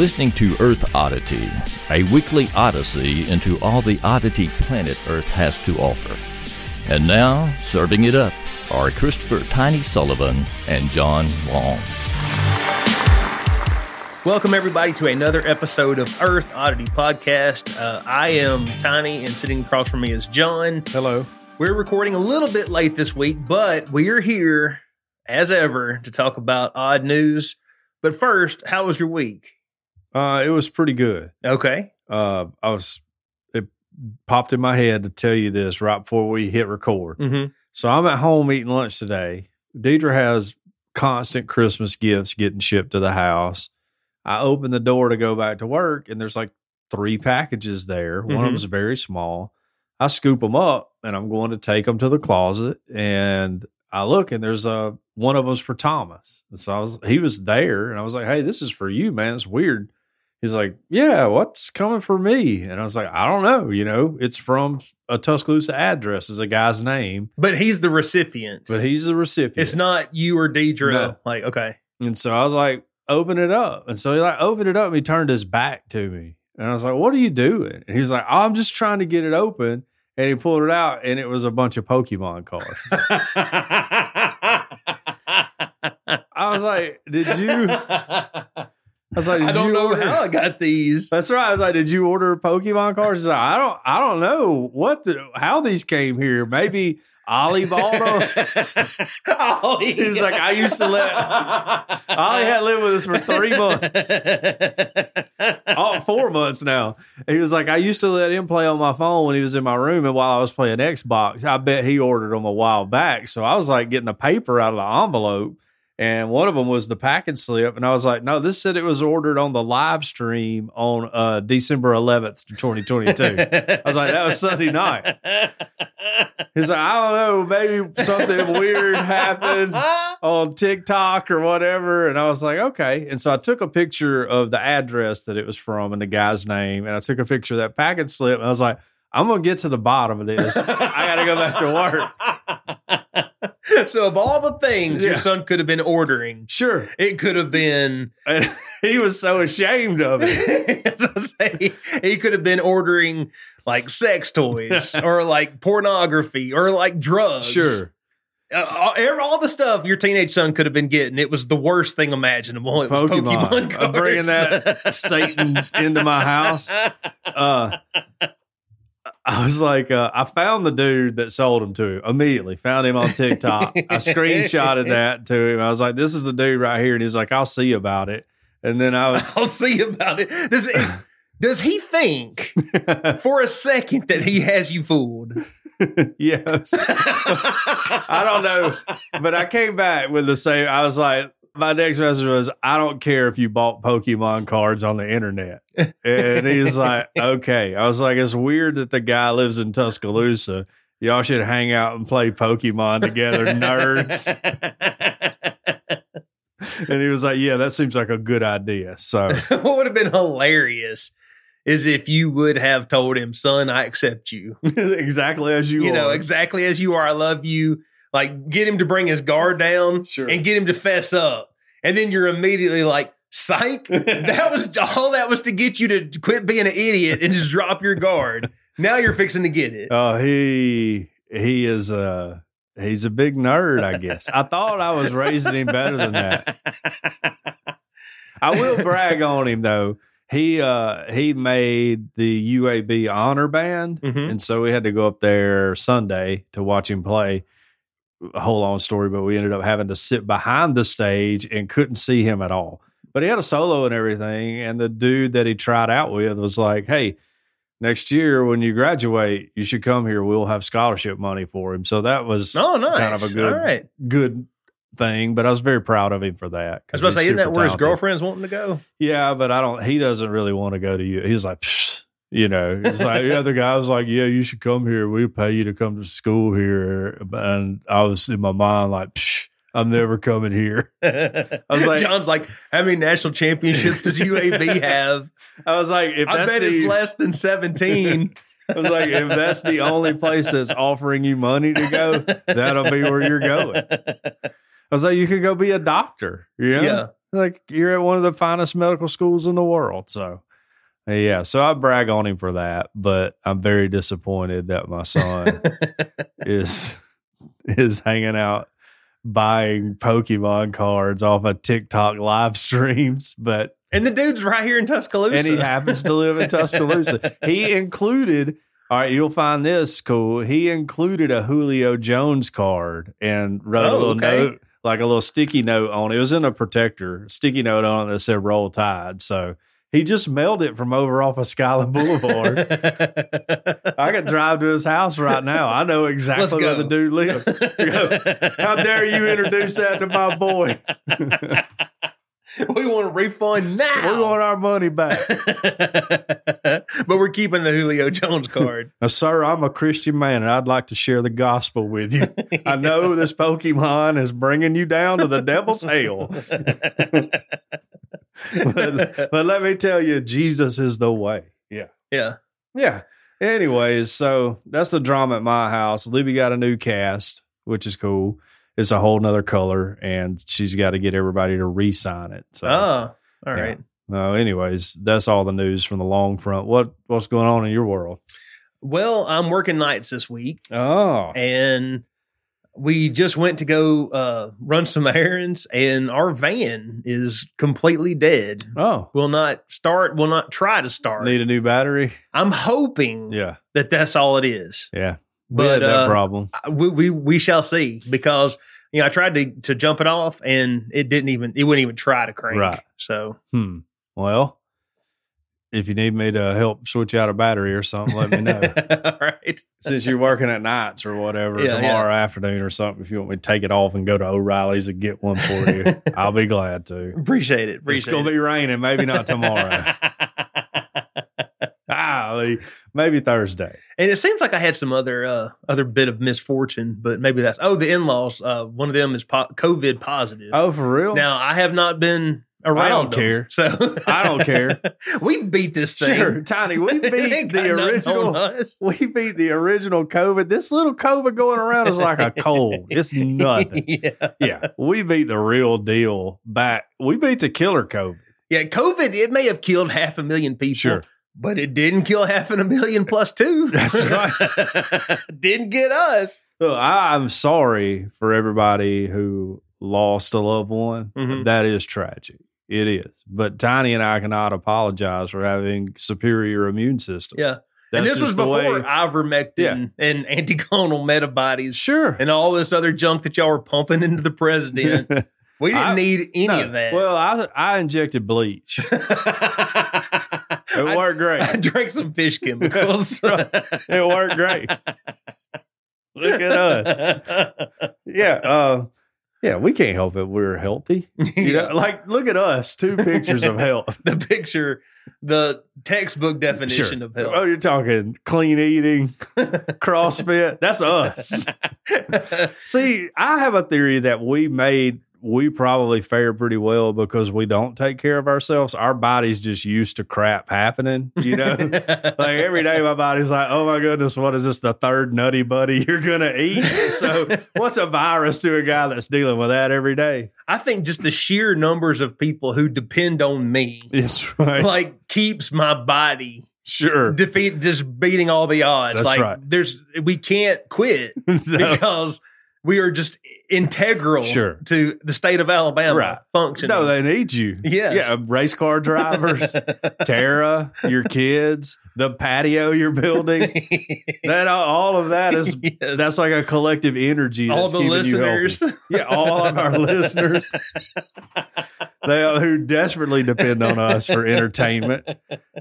listening to Earth Oddity, a weekly odyssey into all the oddity planet Earth has to offer. And now, serving it up are Christopher Tiny Sullivan and John Long. Welcome, everybody, to another episode of Earth Oddity Podcast. Uh, I am Tiny, and sitting across from me is John. Hello. We're recording a little bit late this week, but we are here, as ever, to talk about odd news. But first, how was your week? Uh, it was pretty good. Okay. Uh, I was, it popped in my head to tell you this right before we hit record. Mm-hmm. So I'm at home eating lunch today. Deidre has constant Christmas gifts getting shipped to the house. I open the door to go back to work, and there's like three packages there. One of Mhm. them's very small. I scoop them up, and I'm going to take them to the closet. And I look, and there's a one of them's for Thomas. And so I was, he was there, and I was like, "Hey, this is for you, man. It's weird." He's like, "Yeah, what's coming for me?" And I was like, "I don't know. You know, it's from a Tuscaloosa address is a guy's name, But he's the recipient. but he's the recipient. it's not you or Deidre. No. Like, okay. And so I was like, open it up. And so he like opened it up and he turned his back to me. And I was like, what are you doing? And he's like, oh, I'm just trying to get it open. And he pulled it out and it was a bunch of Pokemon cards. I was like, did you? I was like, did I don't you know order? how I got these. That's right. I was like, did you order Pokemon cards? Like, I don't, I don't know what the, how these came here. Maybe Ollie bought them. Ollie. He was like, I used to let- Ollie had lived with us for three months. oh, four months now. He was like, I used to let him play on my phone when he was in my room, and while I was playing Xbox, I bet he ordered them a while back. So I was like getting the paper out of the envelope, and one of them was the package slip, and I was like, No, this said it was ordered on the live stream on uh, December 11th, 2022. I was like, That was Sunday night. He's like, I don't know, maybe something weird happened on TikTok or whatever. And I was like, okay. And so I took a picture of the address that it was from and the guy's name. And I took a picture of that package slip. And I was like, I'm going to get to the bottom of this. I got to go back to work. so, of all the things your son could have been ordering, Sure. it could have been. And he was so ashamed of it. say, he could have been ordering like sex toys or like pornography or like drugs. Sure. Uh, all, all the stuff your teenage son could have been getting, it was the worst thing imaginable. It was Pokemon. Pokemon, I'm bringing that Satan into my house. Uh, I was like, uh, I found the dude that sold them to him immediately. Found him on TikTok. I screenshotted that to him. I was like, "This is the dude right here," and he's like, "I'll see about it." And then I was, I'll see about it. Does is, does he think for a second that he has you fooled? yes, I don't know, but I came back with the same. I was like, my next message was, "I don't care if you bought Pokemon cards on the internet," and he's like, "Okay." I was like, "It's weird that the guy lives in Tuscaloosa." Y'all should hang out and play Pokemon together, nerds. And he was like, Yeah, that seems like a good idea. So what would have been hilarious is if you would have told him, son, I accept you. exactly as you, are. You, know, exactly as you are. I love you. Like, get him to bring his guard down Sure. and get him to fess up. And then you're immediately like, psych. that was all that was to get you to quit being an idiot and just drop your guard. Now you're fixing to get it. Oh, he he is a he's a big nerd, I guess. I thought I was raising him better than that. I will brag on him though. He uh he made the UAB honor band. Mhm. And so we had to go up there Sunday to watch him play. A whole long story, but we ended up having to sit behind the stage and couldn't see him at all. But he had a solo and everything. And the dude that he tried out with was like, Hey, next year when you graduate, you should come here. We'll have scholarship money for him. So that was Oh, nice. kind of a good All right. good thing. But I was very proud of him for that. I was about to say, isn't that where his girlfriend's wanting to go? Yeah, but I don't. He doesn't really want to go to you. He's like, Psh, you know, it's like yeah, the other guy was like, yeah, you should come here. We'll pay you to come to school here. And I was in my mind like, Psh, I'm never coming here. I was like- John's like, how many national championships does UAB have? I was like, if I bet the, it's less than 17. I was like, if that's the only place that's offering you money to go, that'll be where you're going. I was like, you could go be a doctor. Yeah. Yeah. Like you're at one of the finest medical schools in the world. So yeah, so I brag on him for that, but I'm very disappointed that my son is is hanging out buying Pokemon cards off of TikTok live streams, but and the dude's right here in Tuscaloosa. and he happens to live in Tuscaloosa. He included, all right, you'll find this cool. He included a Julio Jones card and wrote a Oh, little okay. note, like a little sticky note on it. It was in a protector, sticky note on it that said "Roll Tide." So he just mailed it from over off of Skyline Boulevard. I could drive to his house right now. I know exactly where the dude lives. How dare you introduce that to my boy? we want a refund now. We want our money back. but we're keeping the Julio Jones card. Now, sir, I'm a Christian man and I'd like to share the gospel with you. I know this Pokemon is bringing you down to the devil's hell. but, but let me tell you, Jesus is the way. Yeah. yeah. Yeah. Anyways, so that's the drama at my house. Libby got a new cast, which is cool. It's a whole nother color, and she's got to get everybody to re sign it. So, Oh, all Yeah. right. no, anyways, that's all the news from the long front. What What's going on in your world? Well, I'm working nights this week, Oh, and we just went to go uh, run some errands, and our van is completely dead. oh, Will not start. Will not try to start. need a new battery. I'm hoping Yeah, that that's all it is. yeah. We But had that uh, problem. we, we we shall see because you know I tried to to jump it off and it didn't even it wouldn't even try to crank. Right. So Hmm. Well, if you need me to help switch you out a battery or something, let me know. right. Since you're working at nights or whatever Yeah, tomorrow afternoon or something, if you want me to take it off and go to O'Reilly's and get one for you, I'll be glad to. Appreciate it. It's gonna it. be raining, maybe not tomorrow. ah, maybe Thursday. and it seems like I had some other uh other bit of misfortune, but maybe that's oh the in laws. Uh, one of them is po- COVID positive. Oh, for real? Now I have not been around. don't them, care. So I don't care. we beat this thing. Sure, Tiny. We beat the original. We beat the original COVID. This little COVID going around is like a cold. It's nothing. yeah. Yeah, we beat the real deal back. We beat the killer COVID. Yeah, COVID, it may have killed half a million people. Sure. But it didn't kill half in a million plus two. That's right. didn't get us. Look, I, I'm sorry for everybody who lost a loved one. Mhm. That is tragic. It is. But Tiny and I cannot apologize for having superior immune system. Yeah. That's and this was before way- ivermectin Yeah. and anticlonal metabodies Sure. and all this other junk that y'all were pumping into the president. We didn't I- need any No. of that. Well, I I injected bleach. It worked great. I drank some fish chemicals. It worked great. Look at us. Yeah. Uh, yeah, we can't help it. We're healthy. You know, like look at us, two pictures of health. the picture, the textbook definition Sure. of health. Oh, you're talking clean eating, CrossFit. That's us. See, I have a theory that we made we probably fare pretty well because we don't take care of ourselves. Our body's just used to crap happening, you know? like every day my body's like, oh my goodness, what is this? The third nutty buddy you're gonna eat. So what's a virus to a guy that's dealing with that every day? I think just the sheer numbers of people who depend on me, It's right. like, keeps my body sure. defeat, just beating all the odds. That's like, right. there's we can't quit No. because we are just integral Sure. to the state of Alabama Right. functioning. No, they need you. Yes. Yeah, race car drivers, Tara, your kids, the patio you're building. That all, of that is Yes. that's like a collective energy. all the listeners. Yeah, all of our listeners. They who desperately depend on us for entertainment.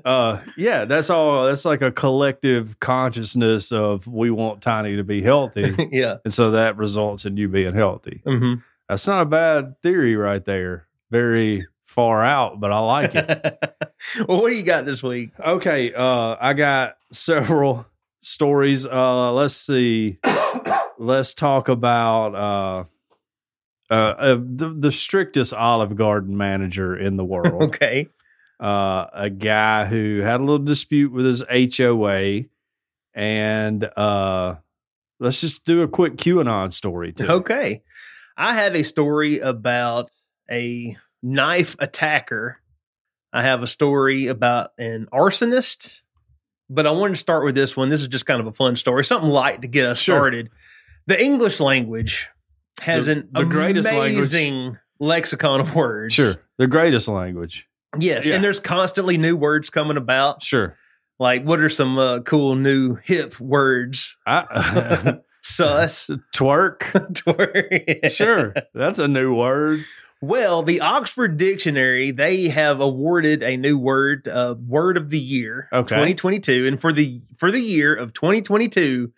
Uh yeah, that's all that's like a collective consciousness of we want Tiny to be healthy. yeah. And so that results in you being healthy. hmm That's not a bad theory right there. Very far out, but I like it. well, what do you got this week? Okay, uh I got several stories. Uh let's see. let's talk about uh uh, uh the, the strictest Olive Garden manager in the world. Okay. Uh a guy who had a little dispute with his HOA and uh let's just do a quick QAnon story too. Okay. I have a story about a knife attacker. I have a story about an arsonist, but I wanted to start with this one. This is just kind of a fun story, something light to get us Sure. started. The English language has The- an the greatest language. amazing lexicon of words. Sure. The greatest language. Yes, Yeah. and there's constantly new words coming about. Sure. Like, what are some uh, cool new hip words? I, Sus. twerk. Twerk. Sure. That's a new word. Well, the Oxford Dictionary they have awarded a new word, uh, word of the year, Okay. 2022, and for the for the year of 2022,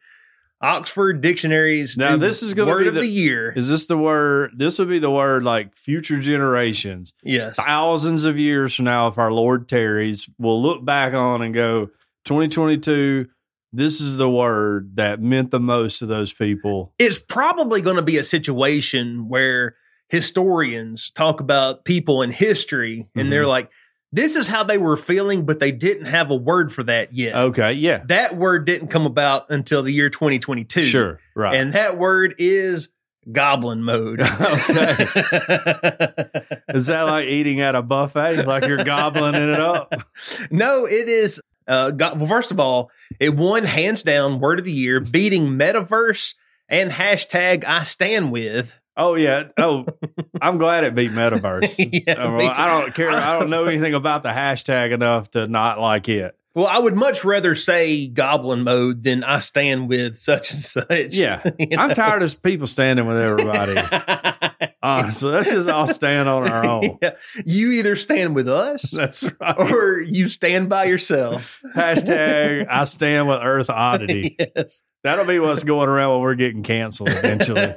Oxford Dictionary's Now, this is gonna word be of the- the year. Is this the word? This would be the word like future generations, Yes, thousands of years from now, if our Lord tarries, we'll look back on and go, 2022, this is the word that meant the most to those people. it's probably going to be a situation where historians talk about people in history, and Mm-hmm. they're like, "This is how they were feeling," but they didn't have a word for that yet. Okay. Yeah. That word didn't come about until the year 2022. Sure. Right. And that word is goblin mode. Okay. is that like eating at a buffet? Like you're gobbling it up? no, it is. Uh, go- well, first of all, it won hands down word of the year, beating metaverse and hashtag I stand with. Oh yeah. Oh, I'm glad it beat Metaverse. Yeah, Uh. I don't care. I don't know anything about the hashtag enough to not like it. Well, I would much rather say goblin mode than I stand with such and such. Yeah. You I'm tired of people standing with everybody. Honestly, let's just all stand on our own. Yeah. You either stand with us That's right. or you stand by yourself. Hashtag I stand with Earth Oddity. yes. That'll be what's going around when we're getting canceled eventually.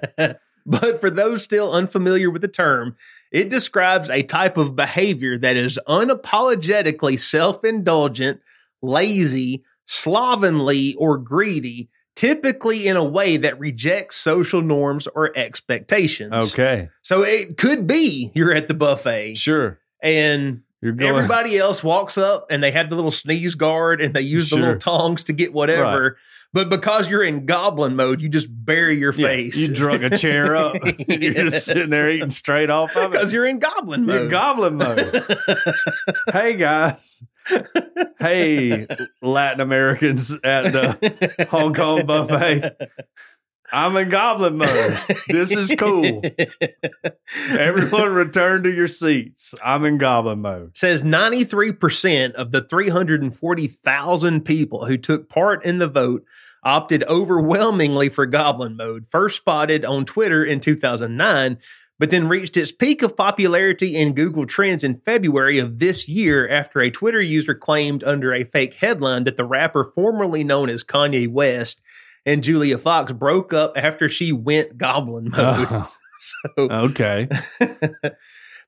But for those still unfamiliar with the term, it describes a type of behavior that is unapologetically self indulgent, lazy, slovenly, or greedy, typically in a way that rejects social norms or expectations. Okay. So it could be you're at the buffet Sure. and going. everybody else walks up and they have the little sneeze guard and they use the little tongs to get whatever. But because you're in goblin mode, you just bury your Yeah, face. You drug a chair up. You're just sitting there eating straight off of it. because you're in goblin You're mode. goblin mode. hey guys. Hey Latin Americans at the Hong Kong buffet. I'm in goblin mode. This is cool. Everyone return to your seats. I'm in goblin mode. Says 93% of the 340,000 people who took part in the vote opted overwhelmingly for goblin mode, first spotted on Twitter in 2009, but then reached its peak of popularity in Google Trends in February of this year after a Twitter user claimed under a fake headline that the rapper formerly known as Kanye West and Julia Fox broke up after she went goblin mode. Oh, so okay.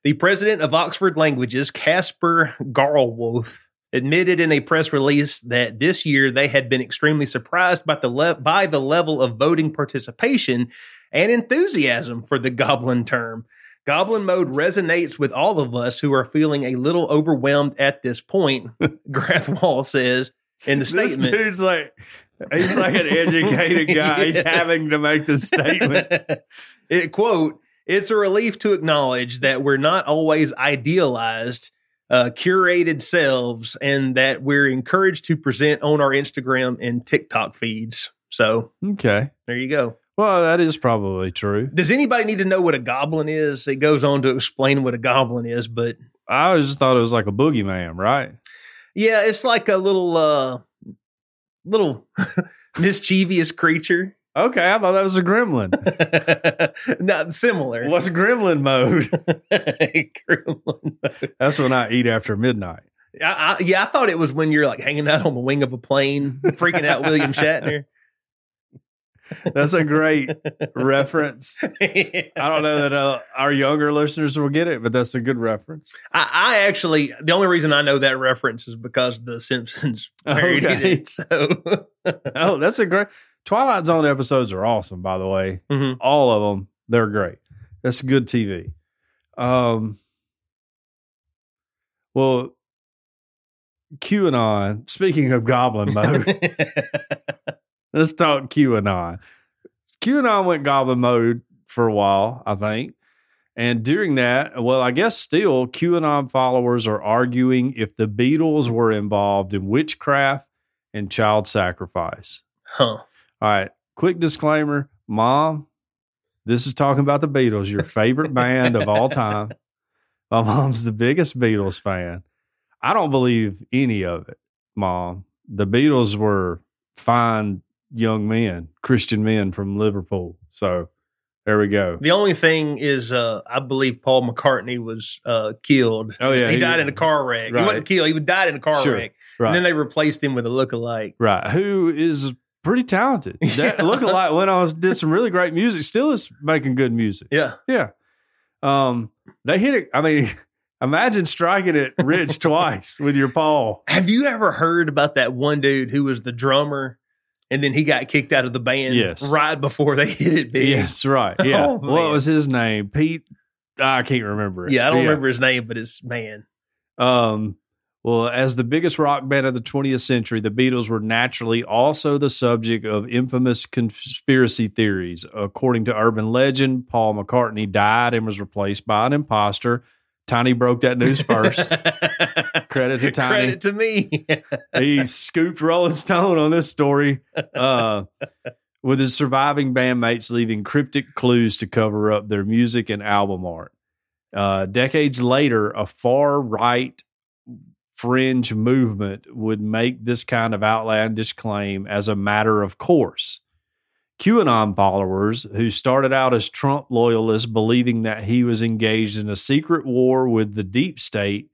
the president of Oxford Languages, Casper Grathwohl, admitted in a press release that this year they had been extremely surprised by the le- by the level of voting participation and enthusiasm for the goblin term. Goblin mode resonates with all of us who are feeling a little overwhelmed at this point, Grathwohl says in the statement. This dude's like he's like an educated guy. He's having to make this statement. it quote it's a relief to acknowledge that we're not always idealized uh, curated selves and that we're encouraged to present on our instagram and tiktok feeds so Okay. there you go Well, that is probably true. does anybody need to know what a goblin is it goes on to explain what a goblin is but I always just thought it was like a boogeyman, right? yeah it's like a little uh little mischievous creature Okay, I thought that was a gremlin. not similar What's gremlin mode? Gremlin. mode. That's when I eat after midnight. I, I, yeah, I thought it was when you're like hanging out on the wing of a plane, freaking out William Shatner. That's a great reference. I, I don't know that uh, our younger listeners will get it, but that's a good reference. I actually, the only reason I know that reference is because The Simpsons parodied Okay. it. So, Oh, that's a great Twilight Zone episodes are awesome, by the way. Mhm. All of them, they're great. That's good TV. Um, well, QAnon. Speaking of Goblin mode, let's talk QAnon. QAnon went Goblin mode for a while, I think, And during that, well, I guess still QAnon followers are arguing if the Beatles were involved in witchcraft and child sacrifice. Huh. All right, quick disclaimer, mom, this is talking about the Beatles, your favorite band of all time. My mom's the biggest Beatles fan. I don't believe any of it, mom. The Beatles were fine young men, Christian men from Liverpool. So there we go. The only thing is, uh, I believe Paul McCartney was uh, killed. Oh yeah, he, died in a car wreck. Right. He wasn't killed. He died in a car Sure. wreck. Right, And then they replaced him with a lookalike. right. Who is pretty talented. That Yeah. look alike went on did some really great music. Still is making good music. Yeah. Yeah. Um, they hit it. I mean, imagine striking it rich twice with your paw. Have you ever heard about that one dude who was the drummer and then he got kicked out of the band Yes. right before they hit it big? Yes, right. Yeah. Oh, what was his name? Pete. I can't remember. it. Yeah, I don't remember his name, but it's man. Um, well, as the biggest rock band of the 20th century, the Beatles were naturally also the subject of infamous conspiracy theories. According to urban legend, Paul McCartney died and was replaced by an imposter. Tiny broke that news first. Credit to Tiny. Credit to me. he scooped Rolling Stone on this story, uh, with his surviving bandmates leaving cryptic clues to cover up their music and album art. Uh, decades later, a far right fringe movement would make this kind of outlandish claim as a matter of course. QAnon followers who started out as Trump loyalists, believing that he was engaged in a secret war with the deep state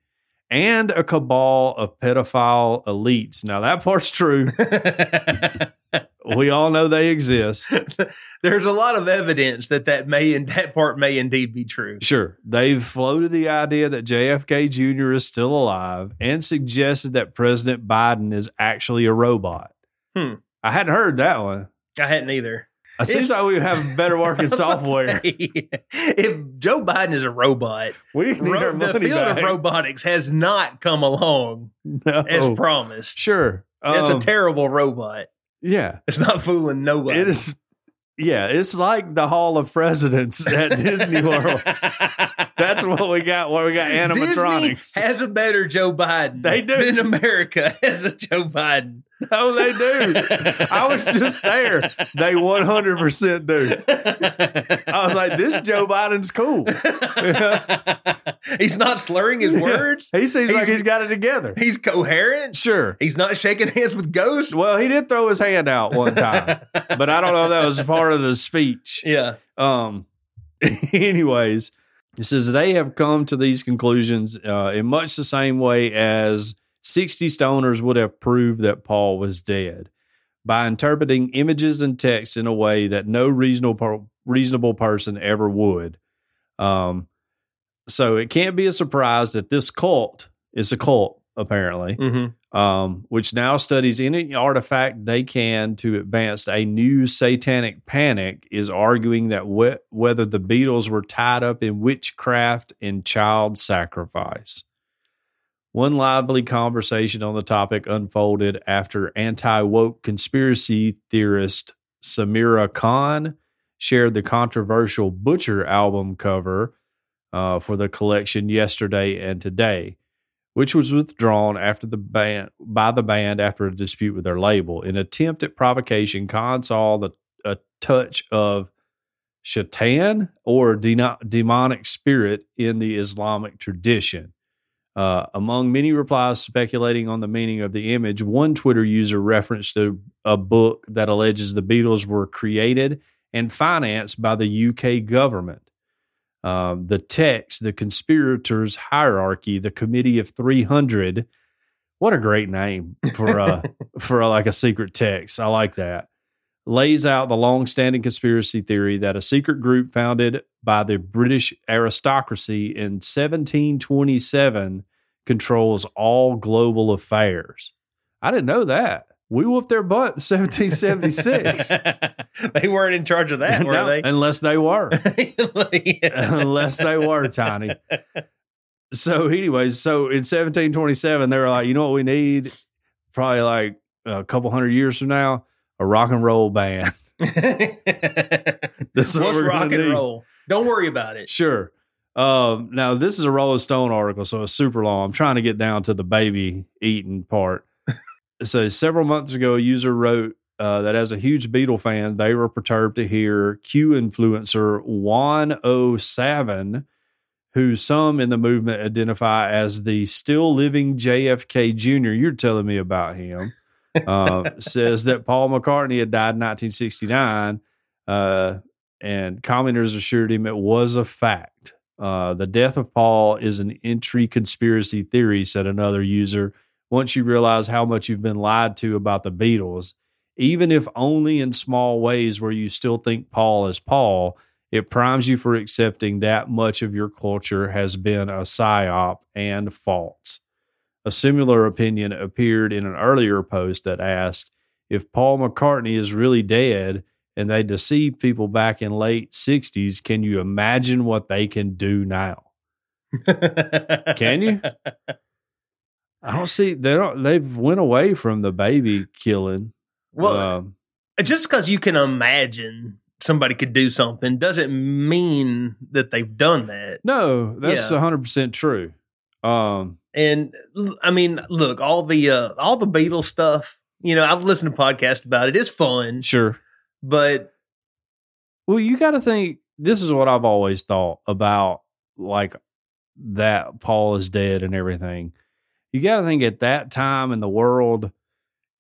and a cabal of pedophile elites. Now, that part's true. we all know they exist. There's a lot of evidence that that may and that part may indeed be true. Sure, they've floated the idea that JFK Jr. is still alive and suggested that President Biden is actually a robot. Hmm. I hadn't heard that one. I hadn't either. It seems It's- like we have better I working was about to software. say, if Joe Biden is a robot, We need ro- our the field back. of robotics has not come along No. as promised. Sure, It's Um, a terrible robot. yeah. It's not fooling nobody. It is. Yeah, it's like the Hall of Presidents at Disney World. That's what we got. Where we got animatronics. Disney has a better Joe Biden. They do. Than America has a Joe Biden. oh, they do. I was just there. They one hundred percent do. I was like, this Joe Biden's cool. he's not slurring his words. He seems like He's- he's got it together. He's coherent. Sure. He's not shaking hands with ghosts. Well, he did throw his hand out one time, but I don't know if that was part of the speech. yeah. Um, anyways, it says they have come to these conclusions uh, in much the same way as 60 stoners would have proved that Paul was dead by interpreting images and texts in a way that no reasonable reasonable person ever would. Um, so it can't be a surprise that this cult is a cult, apparently Mm-hmm. um, which now studies any artifact they can to advance a new satanic panic, is arguing that whe- whether the Beatles were tied up in witchcraft and child sacrifice. One lively conversation on the topic unfolded after anti woke conspiracy theorist Samira Khan shared the controversial Butcher album cover uh, for the collection yesterday and today which was withdrawn after the band by the band after a dispute with their label. In attempt at provocation, Khan saw the, a touch of shaitan or deno- demonic spirit in the Islamic tradition. Uh, among many replies speculating on the meaning of the image, one Twitter user referenced a, a book that alleges the Beatles were created and financed by the UK government um, the text, the conspirators' hierarchy, the committee of 300. What a great name for a for a, like a secret text. I like that. Lays out the long-standing conspiracy theory that a secret group founded by the British aristocracy in 1727 controls all global affairs. I didn't know that. We whooped their butt in 1776. they weren't in charge of that, were No, they? Unless they were. Unless they were tiny. So, anyways, so in 1727, they were like, you know what we need? Probably like a couple hundred years from now, a rock and roll band. This is what What's rock and need. roll? Don't worry about it. Sure. Um, now this is a Rolling Stone article, so it's super long. I'm trying to get down to the baby eating part. so several months ago, a user wrote uh, that as a huge Beatle fan, they were perturbed to hear Q influencer Juan O. Savin, who some in the movement identify as the still living JFK Jr. You're telling me about him. Uh, says that Paul McCartney had died in 1969, uh, and commenters assured him it was a fact. Uh, the death of Paul is an entry conspiracy theory, said another user. Once you realize how much you've been lied to about the Beatles, even if only in small ways where you still think Paul is Paul, it primes you for accepting that much of your culture has been a psyop and false. A similar opinion appeared in an earlier post that asked if Paul McCartney is really dead, and they deceived people back in late 60s can you imagine what they can do now can you i don't see they don't they've went away from the baby killing Well, Um, just because you can imagine somebody could do something doesn't mean that they've done that. no that's Yeah. 100% true um And I mean, look, all the uh, all the Beatles stuff. You know, I've listened to podcasts about it. It's fun, sure but well you got to think this is what i've always thought about like that paul is dead and everything you got to think at that time in the world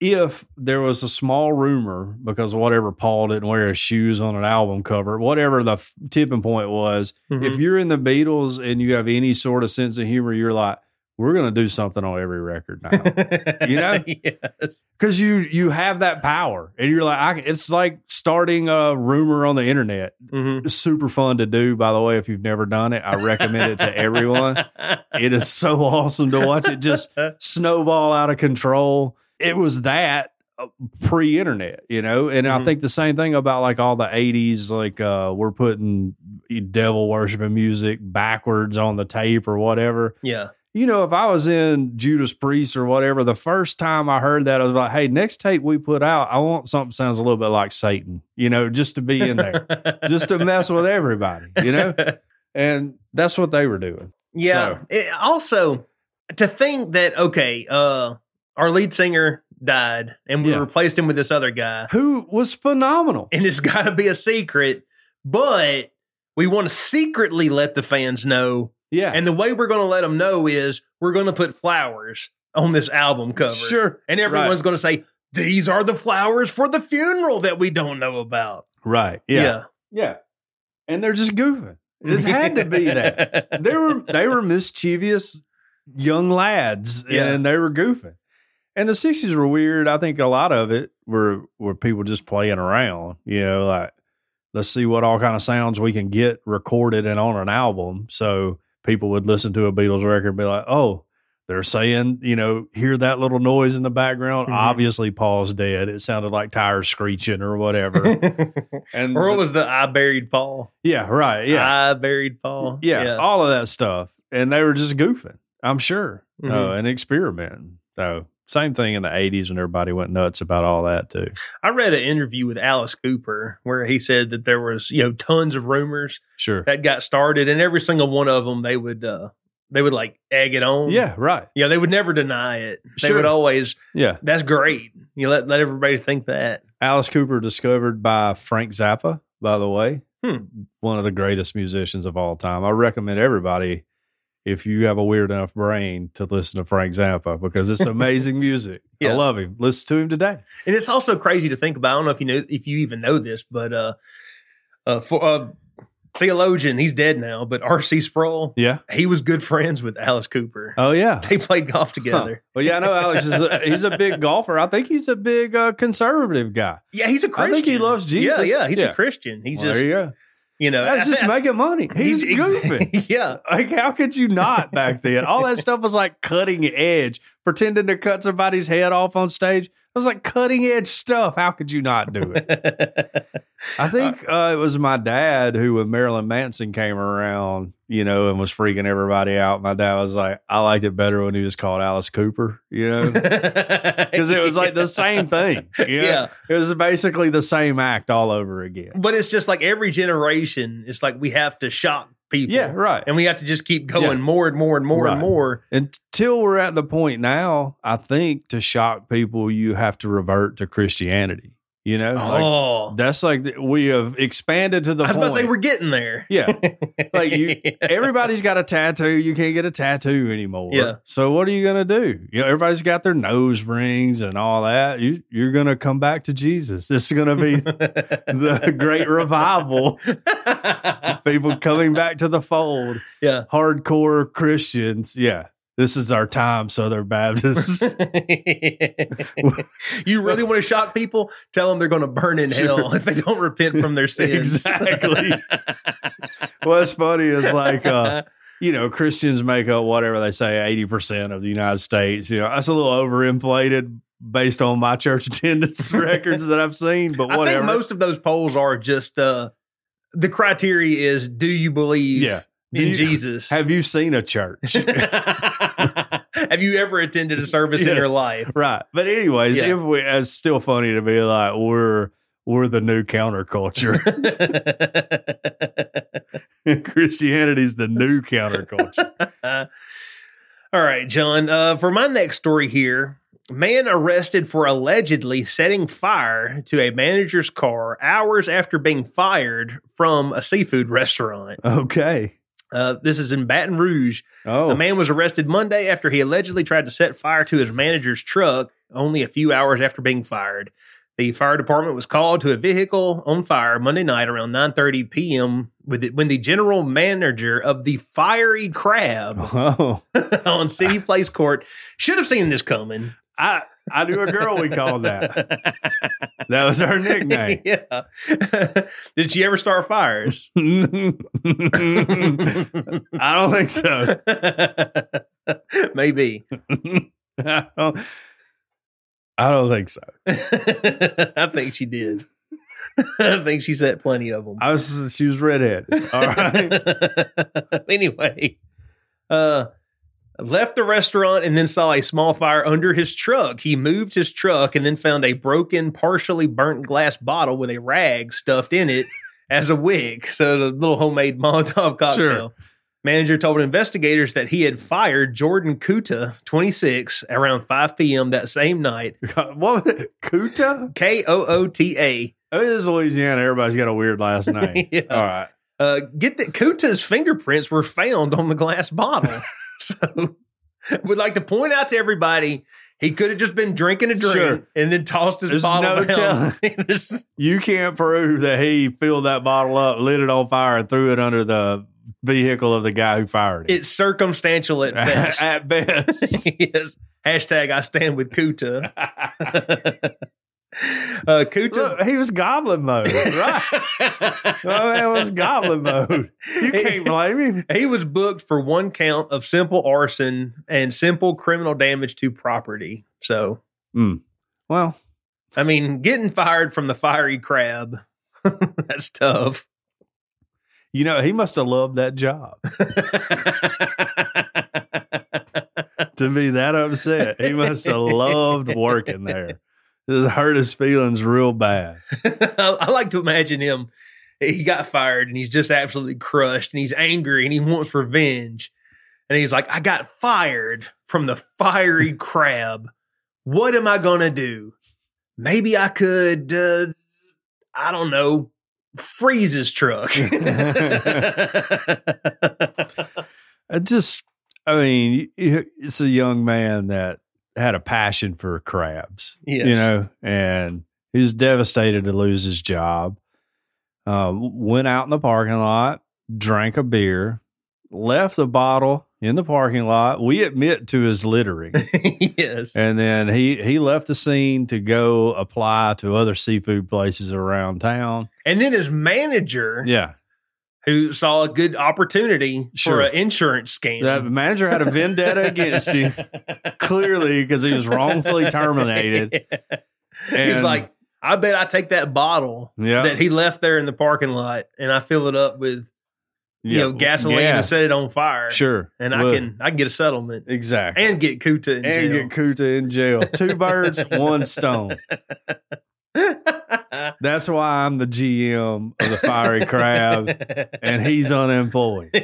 if there was a small rumor because whatever Paul didn't wear his shoes on an album cover, whatever the f- tipping point was, if you're in the Beatles and you have any sort of sense of humor, you're like, we're going to do something on every record now. you know? yes, Because you you have that power, and you're like, I, it's like starting a rumor on the internet. Mhm. It's super fun to do. By the way, if you've never done it, I recommend it to everyone. It is so awesome to watch it just snowball out of control. It was that uh, pre-internet, you know, and I Mhm. think the same thing about like all the '80s. Like uh, we're putting devil worshiping music backwards on the tape or whatever. yeah, You know, if I was in Judas Priest or whatever, the first time I heard that, I was like, "Hey, next tape we put out, I want something that sounds a little bit like Satan, you know, just to be in there, just to mess with everybody, you know." And that's what they were doing. Yeah. So- It- also, to think that okay, uh, our lead singer died, and we Yeah. replaced him with this other guy, Who was phenomenal. and it's got to be a secret, but we want to secretly let the fans know, Yeah. and the way we're going to let them know is we're going to put flowers on this album cover, Sure. and everyone's Right. going to say these are the flowers for the funeral that we don't know about. Right. Yeah. yeah. And they're just goofing. This had to be that. They were they were mischievous young lads Yeah. and they were goofing. And the 60s were weird. I think a lot of it were were people just playing around, you know, like let's see what all kind of sounds we can get recorded and on an album. So people would listen to a Beatles record and be like, "Oh, they're saying, you know, hear that little noise in the background. Mhm. Obviously, Paul's dead. It sounded like tires screeching or whatever. And or what was the I buried Paul? yeah, right, yeah, I buried Paul. yeah, all of that stuff. And they were just goofing, I'm sure, uh, Mhm. and experimenting. So same thing in the '80s when everybody went nuts about all that too. I read an interview with Alice Cooper where he said that there was, you know, tons of rumors Sure. that got started, and every single one of them they would uh they would like egg it on. Yeah, right. Yeah, they would never deny it. They Sure. would always Yeah. that's great. You let let everybody think that. Alice Cooper discovered by Frank Zappa, by the way, Hmm. one of the greatest musicians of all time. I recommend everybody, if you have a weird enough brain, to listen to Frank Zappa because it's amazing music. I love him. Listen to him today. And it's also crazy to think about. I don't know if you know if you even know this, but uh uh for uh theologian, he's dead now, but RC Sproul, Yeah. he was good friends with Alice Cooper. Oh yeah. They played golf together. Well, yeah, I know Alice is a, he's a big golfer. I think he's a big uh, conservative guy. Yeah, he's a I Christian. think he loves Jesus. Yeah, yeah, he's Yeah. a Christian. He Well, just, there you go. You know, That's just making money. He's, goofing. yeah, Like, how could you not back then? All that stuff was like cutting edge, pretending to cut somebody's head off on stage. It was like cutting edge stuff. How could you not do it? I think uh, it was my dad who, when Marilyn Manson came around, you know, and was freaking everybody out, my dad was like, I liked it better when he was called Alice Cooper, you know, because it was like the same thing. you know? Yeah. It was basically the same act all over again. But it's just like every generation, it's like we have to shock people. Yeah, right. And we have to just keep going Yeah. more and more and more and more. Until we're at the point now, I think to shock people, you have to revert to Christianity. You know, Like, Oh, that's like we have expanded to the I was point. about to say we're getting there. yeah, like you, everybody's got a tattoo. You can't get a tattoo anymore. Yeah. So what are you gonna do? You know, everybody's got their nose rings and all that. You you're gonna come back to Jesus. This is gonna be the great revival. People coming back to the fold. yeah. Hardcore Christians. Yeah. This is our time, Southern Baptists. you really want to shock people? Tell them they're going to burn in Sure. hell if they don't repent from their sins. Exactly. What's funny is like uh you know, Christians make up whatever they say, 80% of the United States. You know, that's a little overinflated based on my church attendance records that I've seen, but I whatever. think most of those polls are just uh, the criteria is do you believe yeah. In you- Jesus? Have you seen a church? Have you ever attended a service in your life? right. But anyways, Yeah. if we it's still funny to be like we're we're the new counterculture. Christianity's the new counterculture. All right, John. Uh, for my next story here, man arrested for allegedly setting fire to a manager's car hours after being fired from a seafood restaurant. Okay. Uh, this is in Baton Rouge. Oh. A man was arrested Monday after he allegedly tried to set fire to his manager's truck only a few hours after being fired. The fire department was called to a vehicle on fire Monday night around 9:30 p.m. with it, when the general manager of the Fiery Crab Oh. on City Place Court should have seen this coming. I I knew a girl we called that. That was her nickname. yeah. Did she ever start fires? I don't think so. Maybe. I don't, I don't think so. I think she did. I think she set plenty of them. I was she was redheaded. All right. anyway, uh, left the restaurant and then saw a small fire under his truck. He moved his truck and then found a broken, partially burnt glass bottle with a rag stuffed in it as a wig. So it was a little homemade Molotov cocktail. Sure. Manager told investigators that he had fired Jordan Koota, 26, around 5 p.m. that same night. what was it? Koota? K O O T A. Oh, this is Louisiana. Everybody's got a weird last name. Yeah. All right. Uh, get that Koota's fingerprints were found on the glass bottle. so, would like to point out to everybody he could have just been drinking a drink Sure. and then tossed his There's bottle no down. You can't prove that he filled that bottle up, lit it on fire, and threw it under the vehicle of the guy who fired it. it's circumstantial at best. At best. yes. Hashtag I stand with Koota. Uh, Koota. Look, he was goblin mode, right? Oh, man, it was goblin mode. You can't blame him. He was booked for one count of simple arson and simple criminal damage to property. So, Well, I mean, getting fired from the fiery crab, that's tough. you know, he must have loved that job to be that upset. He must have loved working there. This hurt his feelings real bad. I, I like to imagine him. He got fired and he's just absolutely crushed and he's angry and he wants revenge. And he's like, I got fired from the fiery crab. What am I going to do? Maybe I could, uh, I don't know, freeze his truck. I just, I mean, it's a young man that had a passion for crabs, Yes. you know, and he was devastated to lose his job. Uh, went out in the parking lot, drank a beer, left the bottle in the parking lot. We admit to his littering. yes. and then he, he left the scene to go apply to other seafood places around town. And then his manager, Yeah. Who saw a good opportunity Sure. for an insurance scam. The manager had a vendetta against him, clearly, because he was wrongfully terminated. He's And- like, I bet I take that bottle Yeah. that he left there in the parking lot and I fill it up with you Yeah, know gasoline and set it on fire. Sure. And I can I can get a settlement exactly and get Koota in and jail. get Koota in jail. Two birds, one stone. That's why I'm the GM of the Fiery Crab, and he's unemployed.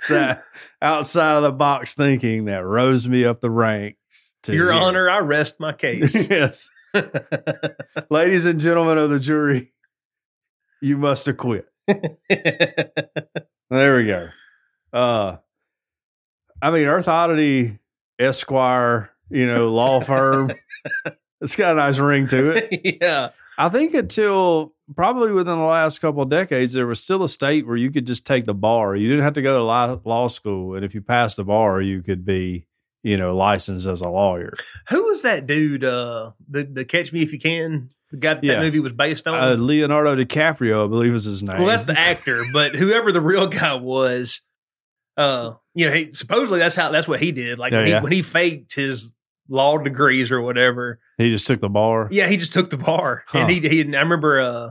It's that outside of the box thinking that rose me up the ranks. To Your here. Honor, I rest my case. yes, ladies and gentlemen of the jury, you must acquit. There we go. Uh, I mean, Earth Oddity Esquire, you know, law firm. It's got a nice ring to it. yeah. I think until probably within the last couple of decades, there was still a state where you could just take the bar. You didn't have to go to law, law school, and if you passed the bar, you could be, you know, licensed as a lawyer. Who was that dude? Uh, the the Catch Me If You Can, the guy that, Yeah. that movie was based on. Uh, Leonardo DiCaprio, I believe, is his name. well, that's the actor, but whoever the real guy was, uh, you know, he, supposedly that's how that's what he did. Like when, he, yeah. when he faked his law degrees or whatever. he just took the bar. Yeah, he just took the bar, Huh. and he he. I remember, uh,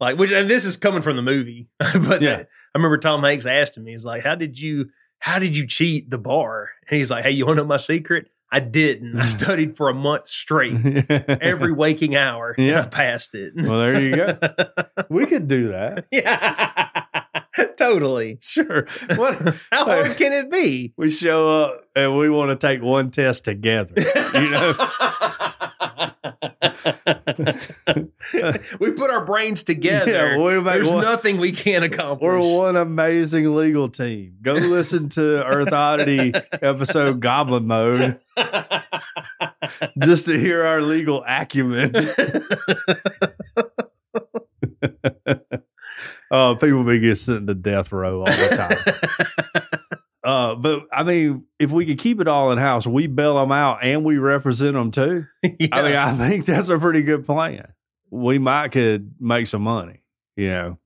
like which and this is coming from the movie, but Yeah. I remember Tom Hanks asked him, he's like, "How did you how did you cheat the bar?" And he's like, "Hey, you want to know my secret? I didn't. I studied for a month straight, every waking hour, and Yeah. I passed it." well, there you go. we could do that. yeah, totally. Sure. What? How hard can it be? we show up and we want to take one test together. You know? we put our brains together. Yeah, There's one- nothing we can't accomplish. We're one amazing legal team. Go listen to Earth Oddity episode Goblin Mode just to hear our legal acumen. Uh, people be getting sent to death row all the time. Uh, but I mean, if we could keep it all in house, we bail them out and we represent them too. Yeah. I mean, I think that's a pretty good plan. We might could make some money. You know,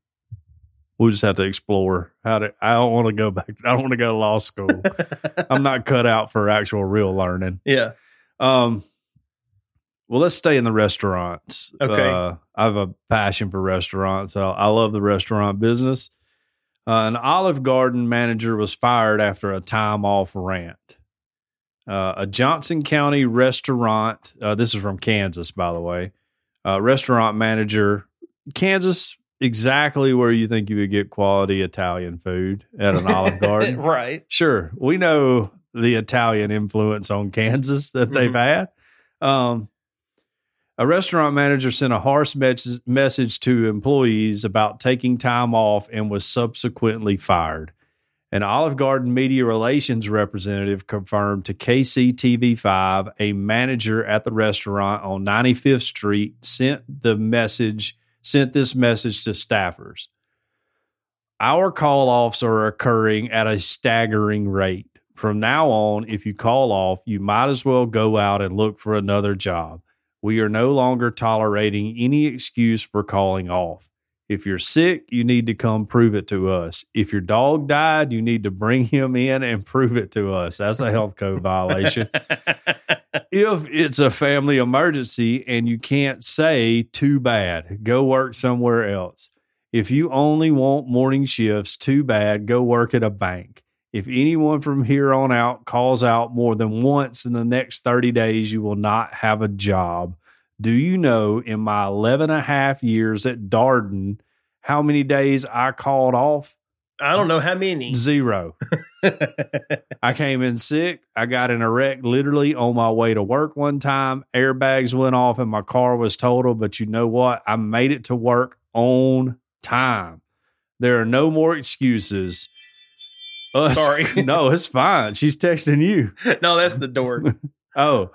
we'll just have to explore how to. I don't want to go back. I don't want to go to law school. I'm not cut out for actual real learning. yeah. Um, well, let's stay in the restaurants. Okay. Uh, I have a passion for restaurants. I, I love the restaurant business. Uh, an Olive Garden manager was fired after a time off rant. Uh, a Johnson County restaurant, uh, this is from Kansas, by the way, uh, restaurant manager, Kansas, exactly where you think you would get quality Italian food at an Olive Garden. right. Sure, we know the Italian influence on Kansas that they've Mhm. had. Um, a restaurant manager sent a harsh mes- message to employees about taking time off and was subsequently fired. An Olive Garden media relations representative confirmed to KCTV5 a manager at the restaurant on 95th Street sent the message sent this message to staffers. Our call offs are occurring at a staggering rate. From now on, if you call off, you might as well go out and look for another job. We are no longer tolerating any excuse for calling off. If you're sick, you need to come prove it to us. If your dog died, you need to bring him in and prove it to us. That's a health code violation. if it's a family emergency and you can't say too bad, go work somewhere else. If you only want morning shifts, too bad, go work at a bank. If anyone from here on out calls out more than once in the next 30 days, you will not have a job. Do you know in my 11 and a half years at Darden how many days I called off? I don't know how many. Zero. I came in sick. I got in a wreck literally on my way to work one time. Airbags went off and my car was totaled. But you know what? I made it to work on time. There are no more excuses. Us- Sorry. no, it's fine. She's texting you. no, that's the door. Oh,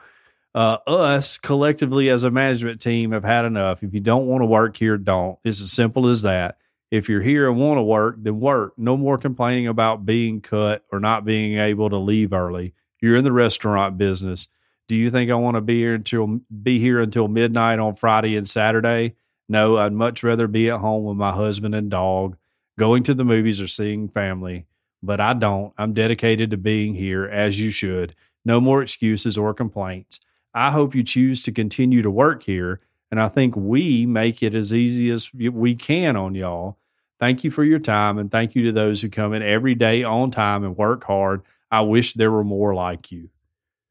uh, us collectively as a management team have had enough. If you don't want to work here, don't. It's as simple as that. If you're here and want to work, then work. No more complaining about being cut or not being able to leave early. You're in the restaurant business. Do you think I want to be here until be here until midnight on Friday and Saturday? No, I'd much rather be at home with my husband and dog, going to the movies or seeing family. But I don't. I'm dedicated to being here as you should. No more excuses or complaints. I hope you choose to continue to work here. And I think we make it as easy as we can on y'all. Thank you for your time. And thank you to those who come in every day on time and work hard. I wish there were more like you.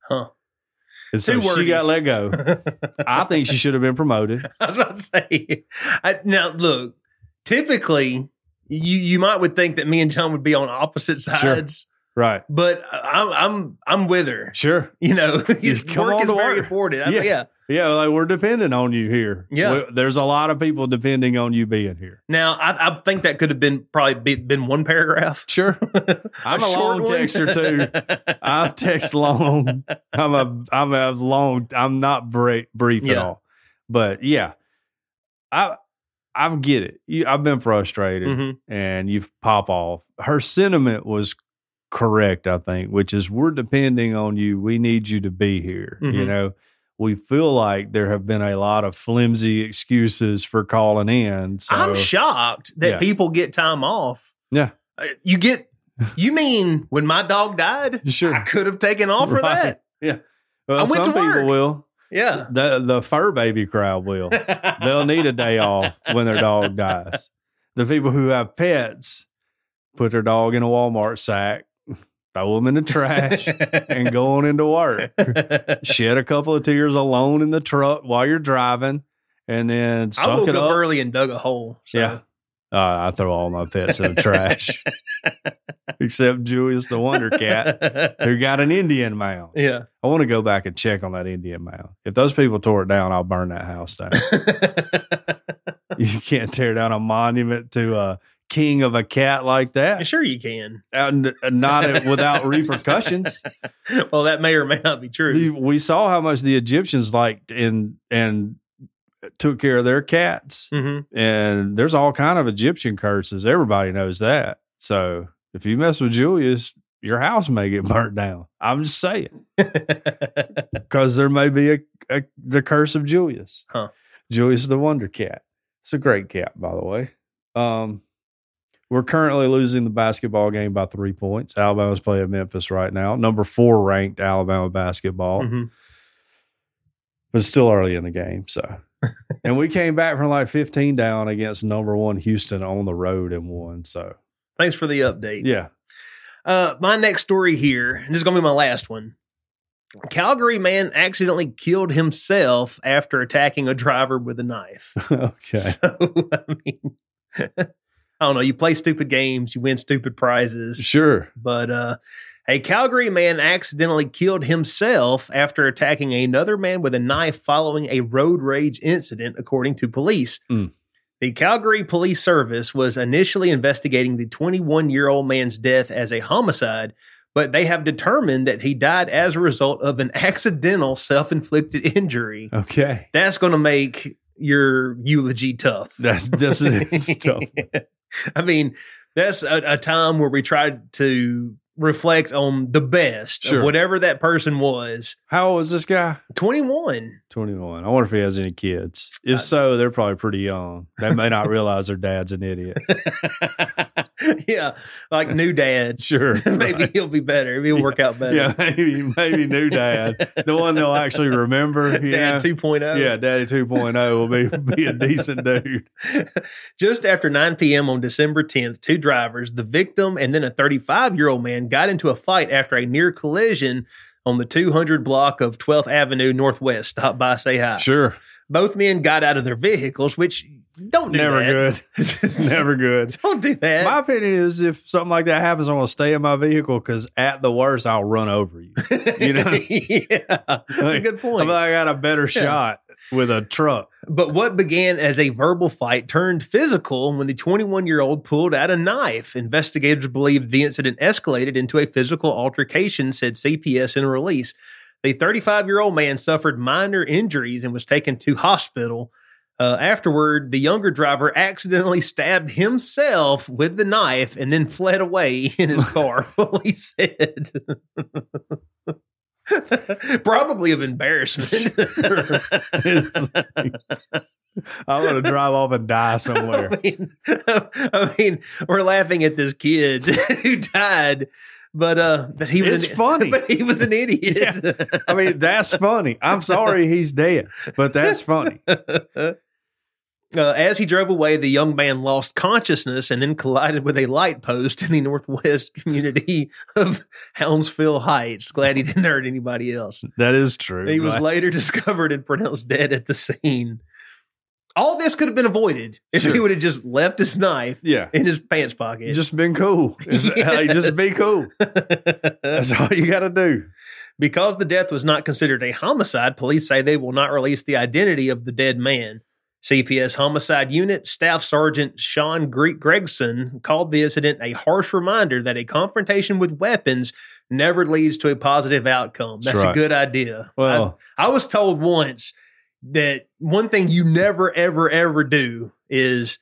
Huh. And so she got let go. I think she should have been promoted. I was about to say. I, now, look. Typically, you you might would think that me and John would be on opposite sides, Right. but I'm I'm I'm with her. Sure. You know, work is very work. important. I- Yeah. yeah. Yeah, like we're depending on you here. Yeah. We- there's a lot of people depending on you being here. Now, I, I think that could have been probably be, been one paragraph. Sure. I'm a, short long one. texter too. I text long. I'm a I'm a long. I'm not brief, brief at all. But yeah, I I get it. You, I've been frustrated, Mhm. and you pop off. Her sentiment was correct, I think, which is we're depending on you. We need you to be here. You Mhm. know, we feel like there have been a lot of flimsy excuses for calling in. So I'm shocked that Yeah. people get time off. Yeah. Uh, You get. You mean when my dog died? Sure. I could have taken off for Right. that. well, I went some to work. people will. Yeah. The the fur baby crowd will. They'll need a day off when their dog dies. The people who have pets put their dog in a Walmart sack, throw them in the trash, and go on into work. Shed a couple of tears alone in the truck while you're driving, and then I woke up, up. early and dug a hole. so- Yeah. Uh, I throw all my pets in the trash, except Julius the Wonder Cat, who got an Indian mound. yeah. I want to go back and check on that Indian mound. If those people tore it down, I'll burn that house down. you can't tear down a monument to a king of a cat like that, sure, you can. and not without repercussions. Well, that may or may not be true. We saw how much the Egyptians liked and and took care of their cats, hmm and there's all kind of Egyptian curses. Everybody knows that. So if you mess with Julius, your house may get burnt down. I'm just saying because there may be a, a the curse of Julius. Huh. Julius the Wonder Cat. It's a great cat, by the way. Um, we're currently losing the basketball game by three points. Alabama's playing Memphis right now, number four ranked Alabama basketball, hmm but it's still early in the game. So, and we came back from like 15 down against number one Houston on the road and won. So, Thanks for the update. yeah, Uh, my next story here, and this is going to be my last one. Calgary man accidentally killed himself after attacking a driver with a knife. okay, So, I mean, I don't know. You play stupid games, you win stupid prizes. sure. But uh, a Calgary man accidentally killed himself after attacking another man with a knife following a road rage incident, according to police. Mm. The Calgary Police Service was initially investigating the 21 year old man's death as a homicide, but they have determined that he died as a result of an accidental self inflicted injury. Okay, That's going to make your eulogy tough. that's this is tough. I mean, that's a, a time where we tried to reflect on the best Sure. of whatever that person was. How old is this guy? 21. 21. I wonder if he has any kids. If Uh, so, they're probably pretty young. They may not realize their dad's an idiot. yeah, like new dad. Sure. Maybe right. he'll be better. Maybe he'll work out better. Yeah, maybe maybe new dad. The one they'll actually remember. Dad know? 2.0. Yeah, Daddy 2.0 will be be a decent dude. Just after 9 p.m. on December 10th, two drivers, the victim and then a 35 year old man, got into a fight after a near collision on the 200 block of 12th Avenue Northwest. Stop by, say hi. Sure. Both men got out of their vehicles, which don't do Never that. good. Never good. Don't do that. My opinion is if something like that happens, I'm going to stay in my vehicle because at the worst, I'll run over you. you know? yeah, that's a Like, good I point. like I got a better shot with a truck. But what began as a verbal fight turned physical when the 21 year old pulled out a knife. Investigators believe the incident escalated into a physical altercation, said CPS in a release. The 35 year old man suffered minor injuries and was taken to hospital. Uh, afterward, the younger driver accidentally stabbed himself with the knife and then fled away in his car, police said. Probably of embarrassment. I'm going to drive off and die somewhere. I mean, I mean, we're laughing at this kid who died, but uh, but he was It's an, funny. But he was an idiot. I mean, that's funny. I'm sorry he's dead, but that's funny. Uh, as he drove away, the young man lost consciousness and then collided with a light post in the northwest community of Hounsfield Heights. Glad he didn't hurt anybody else. That is true. He was later discovered and pronounced dead at the scene. All this could have been avoided if Sure. he would have just left his knife yeah. in his pants pocket. Just been cool. Like, just be cool. That's all you got to do. because the death was not considered a homicide, police say they will not release the identity of the dead man. CPS Homicide Unit Staff Sergeant Sean Gre- Gregson called the incident a harsh reminder that a confrontation with weapons never leads to a positive outcome. That's That's, right. a good idea. Well, I, I was told once that one thing you never, ever, ever do is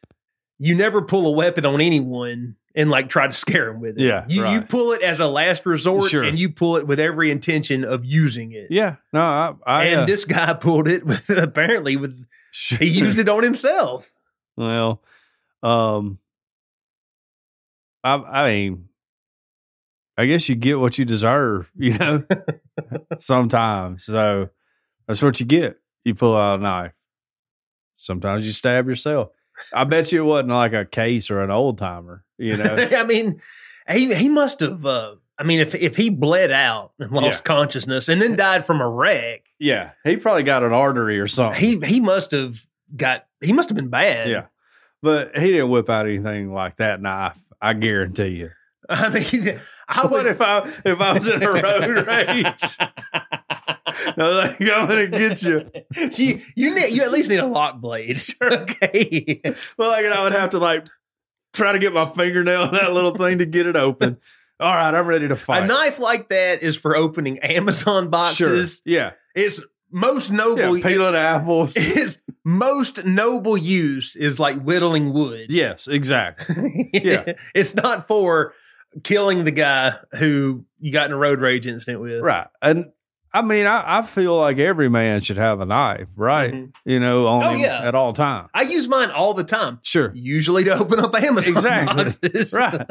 you never pull a weapon on anyone and like try to scare them with it. Yeah, you, you pull it as a last resort, Sure. and you pull it with every intention of using it. yeah. No, I, I and uh, this guy pulled it with apparently with he used it on himself. Well, um, I, I mean, I guess you get what you deserve, you know, sometimes. So that's what you get. You pull out a knife. Sometimes you stab yourself. I bet you it wasn't like a case or an old timer, you know. I mean, he he must have. Uh, I mean, if if he bled out and lost Yeah. consciousness and then died from a wreck, yeah, he probably got an artery or something. he he must have got he must have been bad. yeah, but he didn't whip out anything like that knife. I guarantee you. I mean, I What would if I if I was in a road rage? I was like, I'm gonna get you. you you need you at least need a lock blade. okay. Well, like I would have to like try to get my fingernail in that little thing to get it open. All right, I'm ready to fight. A knife like that is for opening Amazon boxes. sure. Yeah. It's most Yeah. noble. Peeling apples. Its most noble use is like whittling wood. yes, exactly. Yeah. it's not for killing the guy who you got in a road rage incident with. Right. And I mean, I, I feel like every man should have a knife, right? Mhm. You know, on Oh, him yeah. at all times. I use mine all the time, Sure. usually to open up a Amazon Exactly. boxes. Right.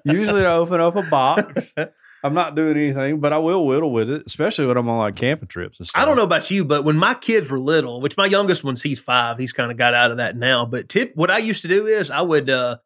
Usually to open up a box. I'm not doing anything, but I will whittle with it, especially when I'm on like camping trips and stuff. I don't know about you, but when my kids were little, which my youngest one's he's five, he's kind of got out of that now. But tip, what I used to do is I would, uh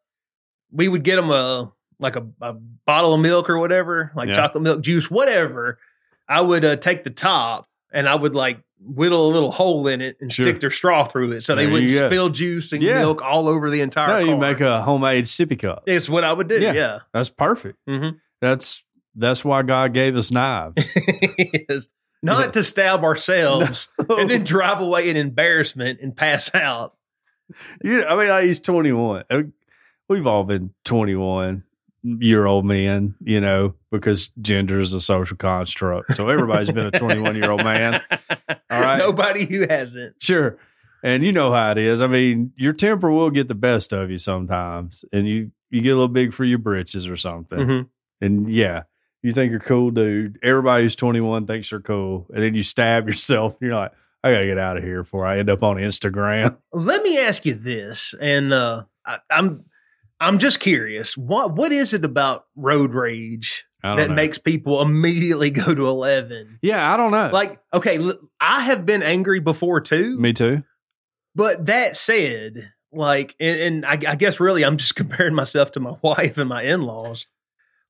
we would get them a like a, a bottle of milk or whatever, like Yeah. chocolate milk juice, whatever. I would uh, take the top and I would like whittle a little hole in it and Sure. stick their straw through it, so they wouldn't spill juice and Yeah. milk all over the entire. No, you make a homemade sippy cup. It's what I would do. Yeah. Yeah. That's perfect. Mhm. That's that's why God gave us knives. Yes. Not to stab ourselves No. and then drive away in embarrassment and pass out. you, I mean, he's 21. Uh, We've all been 21 year old men, you know, because gender is a social construct. So everybody's been a 21 year old man. All right. Nobody who hasn't. Sure. And you know how it is. I mean, your temper will get the best of you sometimes, and you you get a little big for your britches or something. Mhm. And yeah, you think you're cool, dude. Everybody who's 21 thinks you're cool, and then you stab yourself. And you're like, I gotta get out of here before I end up on Instagram. Let me ask you this, and uh, I, I'm I'm just curious. What what is it about road rage that know. makes people immediately go to eleven? yeah, I don't know. Like, okay, I have been angry before too, me too. but that said, like, and, and I, I guess really I'm just comparing myself to my wife and my in laws.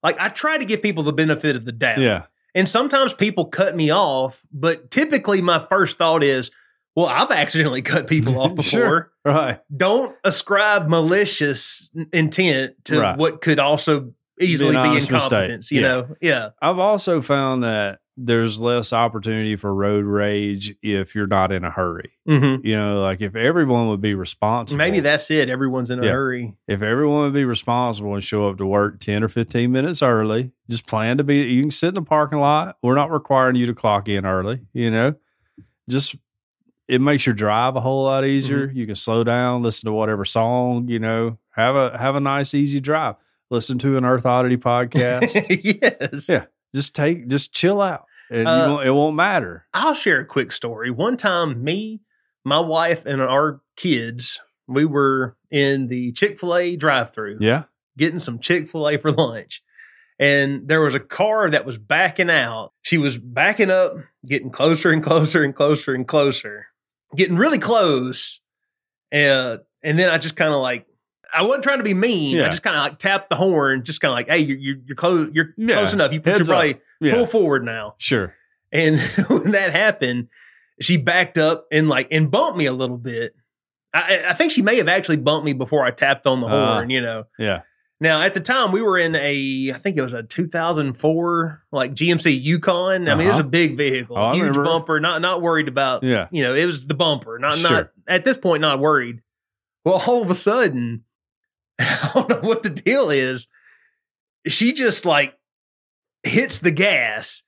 Like, I try to give people the benefit of the doubt. Yeah, And sometimes people cut me off, but typically my first thought is, well, I've accidentally cut people off before. Sure. right. Don't ascribe malicious intent to Right. what could also easily Be honest mistake. incompetence, you Yeah. know? Yeah. I've also found that there's less opportunity for road rage if you're not in a hurry. Mm-hmm. You know, like if everyone would be responsible. Maybe that's it. Everyone's in a Yeah. hurry. if everyone would be responsible and show up to work 10 or 15 minutes early, just plan to be, you can sit in the parking lot. We're not requiring you to clock in early, you know, just it makes your drive a whole lot easier. Mm-hmm. You can slow down, listen to whatever song, you know, have a, have a nice, easy drive. Listen to an Earth Oddity podcast. yes. Yeah. just take, just chill out and Uh, you won't, it won't matter. I'll share a quick story. One time, me, my wife, and our kids, we were in the Chick fil A drive through. Yeah. getting some Chick fil A for lunch. And there was a car that was backing out. She was backing up, getting closer and closer and closer and closer, getting really close. Uh, and then I just kind of like, I wasn't trying to be mean. Yeah. I just kind of like tapped the horn, just kind of like, hey, you're, you're, you're close, you're Yeah. close enough. You should Heads up. probably Yeah. pull forward now. Sure. And when that happened, she backed up and like and bumped me a little bit. I, I think she may have actually bumped me before I tapped on the Uh. horn. You know. Yeah. Now at the time we were in a, I think it was a 2004 like GMC Yukon. I mean, it was Uh-huh. a big vehicle, Oh, huge bumper. Not not worried about. Yeah. You know, it was the bumper. Not Sure. not at this point not worried. Well, all of a sudden, I don't know what the deal is. She just like hits the gas,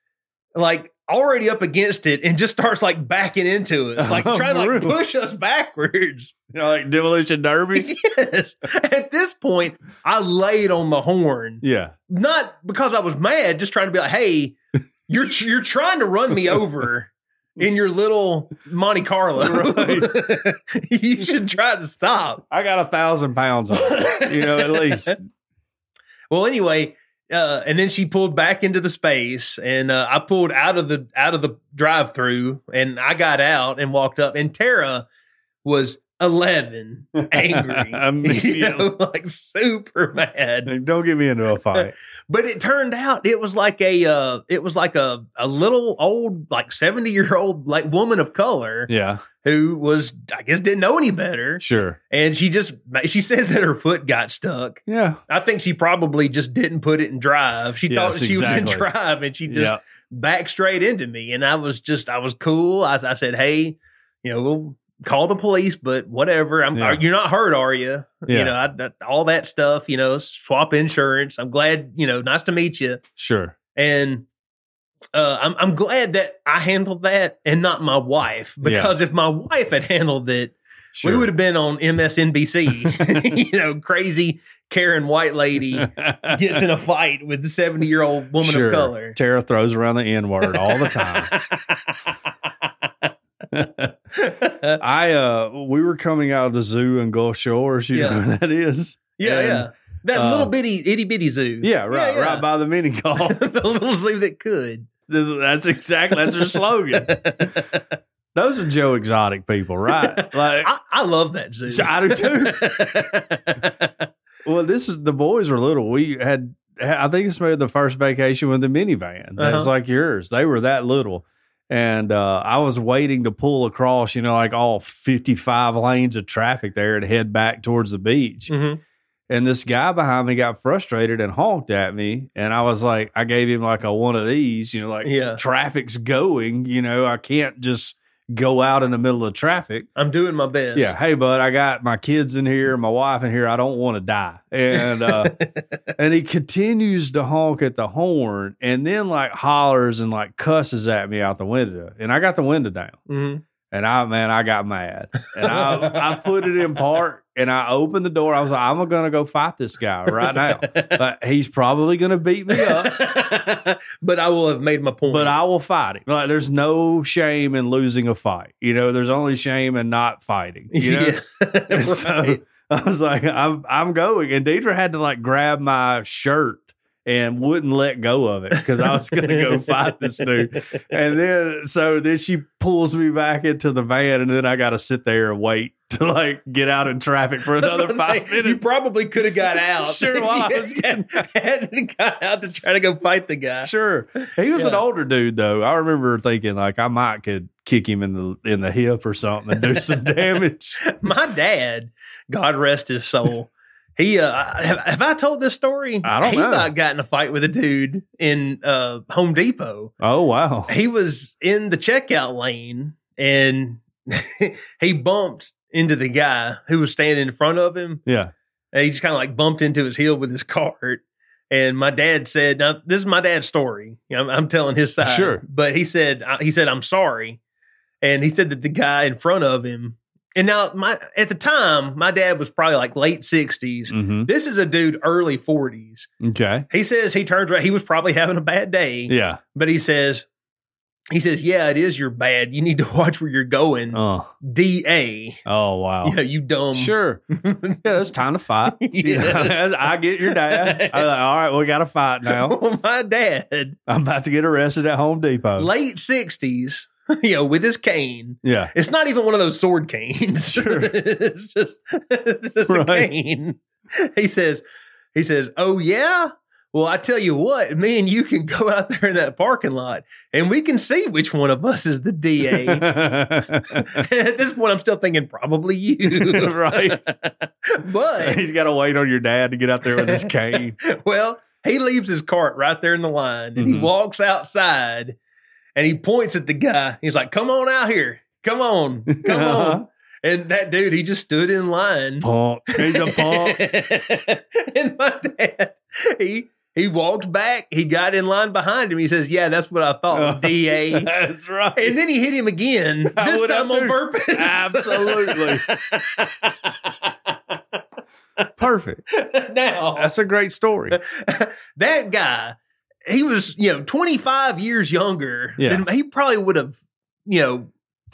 like already up against it, and just starts like backing into it. It's like Oh, trying to like push us backwards. You know, like demolition derby. yes. At this point, I laid on the horn, yeah. not because I was mad, just trying to be like, "Hey, you're you're trying to run me over." In your little Monte Carlo, you should try to stop. I got a thousand pounds on it, you know, at least. Well, anyway, uh, and then she pulled back into the space, and uh, I pulled out of the out of the drive through, and I got out and walked up, and Tara was eleven, angry, you know, like super mad. Like, Don't get me into a fight. But it turned out it was like a uh, it was like a a little old like seventy year old like woman of color Yeah, who was I guess didn't know any better, sure. and she just she said that her foot got stuck. Yeah. I think she probably just didn't put it in drive. She Yes, thought she was in drive and she just yeah. backed straight into me. And I was just, I was cool. I, I said, Hey, you know, we'll call the police, but whatever. I'm, Yeah. you're not hurt, are you? Yeah. You know, I, I- all that stuff, you know, swap insurance. I'm glad, you know, nice to meet you. Sure. And, uh, I'm, I'm glad that I handled that and not my wife because if my wife had handled it, Sure. we would have been on MSNBC, you know, crazy Karen White lady gets in a fight with the 70 year old woman Sure. of color. Tara throws around the N word all the time. I uh we were coming out of the zoo in Gulf Shores, you Yeah. know that is? yeah, And, yeah. That uh, little bitty itty bitty zoo. Yeah, right, Yeah, yeah. right by the mini golf. the little zoo that could. that's exactly that's their slogan. Those are Joe Exotic people, right? Like I, I love that zoo. I do too. Well, this is the boys were little. We had, I think this may be the first vacation with the minivan. That was Uh-huh. like yours. They were that little. And uh, I was waiting to pull across, you know, like all 55 lanes of traffic there and head back towards the beach. Mhm. And this guy behind me got frustrated and honked at me. And I was like, I gave him like a one of these, you know, like Yeah. traffic's going, you know, I can't just go out in the middle of traffic. I'm doing my best. Yeah, hey bud, I got my kids in here, my wife in here. I don't want to die. And uh and he continues to honk at the horn and then like hollers and like cusses at me out the window. And I got the window down. Mhm. And I man, I got mad. And I I put it in park and I opened the door. I was like, I'm gonna go fight this guy right now. But he's probably gonna beat me up. but I will have made my point. But I will fight him. Like there's no shame in losing a fight. You know, there's only shame in not fighting. You know? yeah. And so. I was like, I'm I'm going. And Deidre had to like grab my shirt and wouldn't let go of it because I was gonna go fight this dude. And then so then she pulls me back into the van and then I gotta sit there and wait to like get out in traffic for another five saying, minutes. You probably could have got out. Sure, while I was getting hadn't got out to try to go fight the guy. Sure. He was an older dude though. I remember thinking like I might could kick him in the in the hip or something and do some damage. My dad, God rest his soul. He uh have, have I told this story? I don't he know. about got in a fight with a dude in uh Home Depot. Oh wow. He was in the checkout lane and he bumped into the guy who was standing in front of him. Yeah. And he just kind of like bumped into his heel with his cart. And my dad said, "Now this is my dad's story. I'm, I'm telling his side, Sure. But he said, uh, he said, I'm sorry, and he said that the guy in front of him. And now, my at the time, my dad was probably like late 60s. hmm This is a dude early 40s. Okay. He says he turns right. He was probably having a bad day, Yeah. but he says, he says, yeah, it is your bad. You need to watch where you're going. Oh. Da, Oh wow. you know, you dumb. Sure. Yeah, it's time to fight. Yes. I get your dad. I'm like, all right, we got to fight now. Well, my dad, I'm about to get arrested at Home Depot. late 60s, you know, with his cane. Yeah. It's not even one of those sword canes. Sure. it's just it's just a Right. cane. He says, he says, Oh yeah? Well, I tell you what, me and you can go out there in that parking lot and we can see which one of us is the DA. At this point, I'm still thinking probably you. Right. but He's got to wait on your dad to get out there with his cane. well, he leaves his cart right there in the line and he Mhm. walks outside and he points at the guy. He's like, Come on out here. Come on. Come Uh-huh. on. And that dude, he just stood in line. Punk. He's a punk. and my dad, he he walked back. He got in line behind him. He says, "Yeah, that's what I thought, DA." That's right. And then he hit him again. I This time on purpose. Absolutely. Perfect. now That's a great story. that guy, he was you know 25 years younger. Yeah. than- he probably would have you know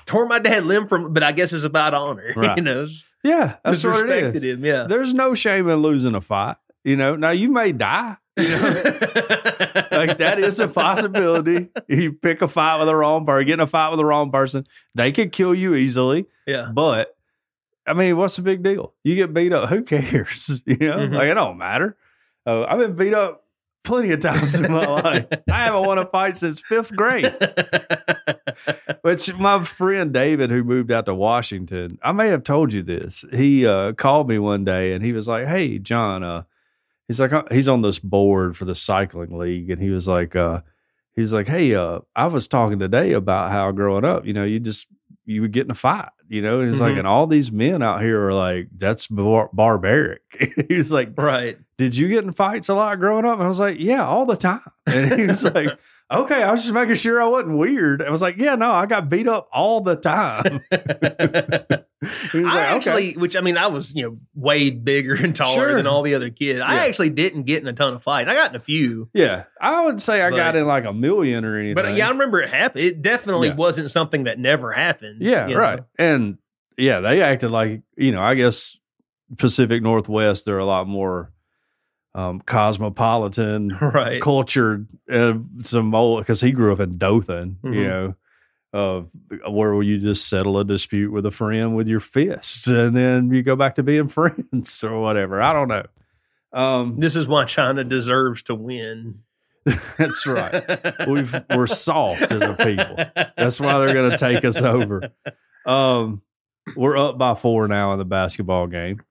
tore my dad limb from. But I guess it's about honor. Right. You know, Yeah, that's what it is. him. Yeah. There's no shame in losing a fight. You know, now you may die. You know, like that is a possibility. You pick a fight with the wrong person, get in a fight with the wrong person, they could kill you easily. yeah. But I mean, what's the big deal? You get beat up, who cares? You know, Mhm. like it don't matter. Uh, I've been beat up plenty of times in my life. I haven't won a fight since fifth grade. Which my friend David, who moved out to Washington, I may have told you this. He uh, called me one day and he was like, "Hey, John, uh, he's like uh, he's on this board for the cycling league, and he was like, uh, he's like, hey, uh, I was talking today about how growing up, you know, you just you would get in a fight, you know, and he's like, mm-hmm. and all these men out here are like, that's bar- barbaric. he's like, right. did you get in fights a lot growing up? And I was like, yeah, all the time. And he was like, okay, I was just making sure I wasn't weird. I was like, yeah, no, I got beat up all the time. I like, actually, which I mean, I was you know way bigger and taller Sure. than all the other kids. I actually didn't get in a ton of fights. I got in a few, yeah, I would say I got in like a million or anything. but yeah, I remember it happened. It definitely Yeah. wasn't something that never happened. Yeah, you know? right. And yeah, they acted like, you know, I guess Pacific Northwest, they're a lot more um, cosmopolitan, right. cultured. Uh, some old, because he grew up in Dothan, you Mhm. know, of where you just settle a dispute with a friend with your fists and then you go back to being friends or whatever. I don't know. Um, This is why China deserves to win. that's right. We've, we're soft as a people. That's why they're going to take us over. Um, we're up by four now in the basketball game.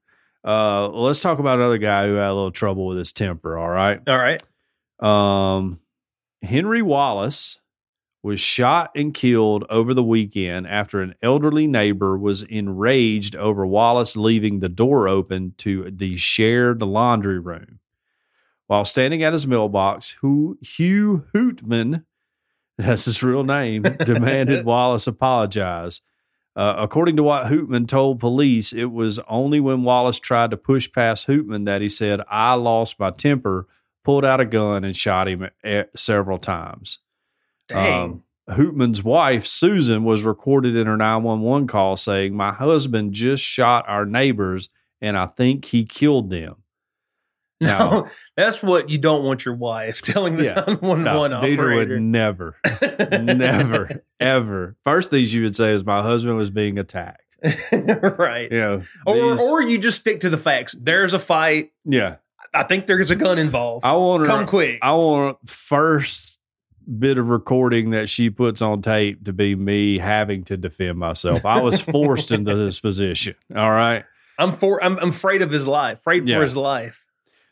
Uh, let's talk about another guy who had a little trouble with his temper. All right. All right. Um, Henry Wallace was shot and killed over the weekend after an elderly neighbor was enraged over Wallace leaving the door open to the shared laundry room. While standing at his mailbox, who Hugh Hootman, that's his real name, demanded Wallace apologize. Uh, according to what Hootman told police, it was only when Wallace tried to push past Hootman that he said, I lost my temper, pulled out a gun, and shot him eh, several times. Dang. Um, Hootman's wife, Susan, was recorded in her 911 call saying, My husband just shot our neighbors and I think he killed them. Now, no, that's what you don't want your wife telling the Yeah. 911 no, operator. would never, never, ever. First things you would say is, My husband was being attacked. right. You know, Or, or you just stick to the facts. There's a fight. yeah. I think there's a gun involved. I want her, Come quick. I want first bit of recording that she puts on tape to be me having to defend myself. I was forced into this position. All right. I'm for. I'm, I'm afraid of his life. Afraid Yeah. for his life.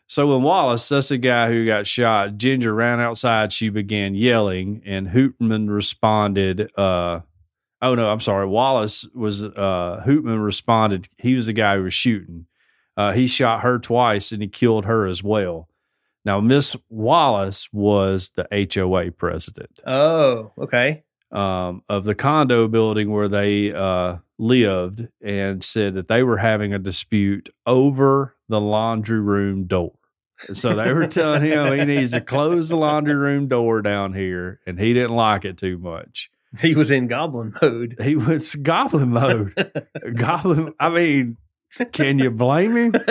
So when Wallace, that's the guy who got shot, Ginger ran outside. She began yelling, and Hootman responded. Uh, oh no, I'm sorry. Wallace was. Uh, Hootman responded. He was the guy who was shooting. Uh, he shot her twice, and he killed her as well. Now, Miss Wallace was the HOA president Oh, okay. um, of the condo building where they uh, lived, and said that they were having a dispute over the laundry room door. So they were telling him he needs to close the laundry room door down here, and he didn't like it too much. He was in goblin mode. He was goblin mode. goblin. I mean, can you blame him?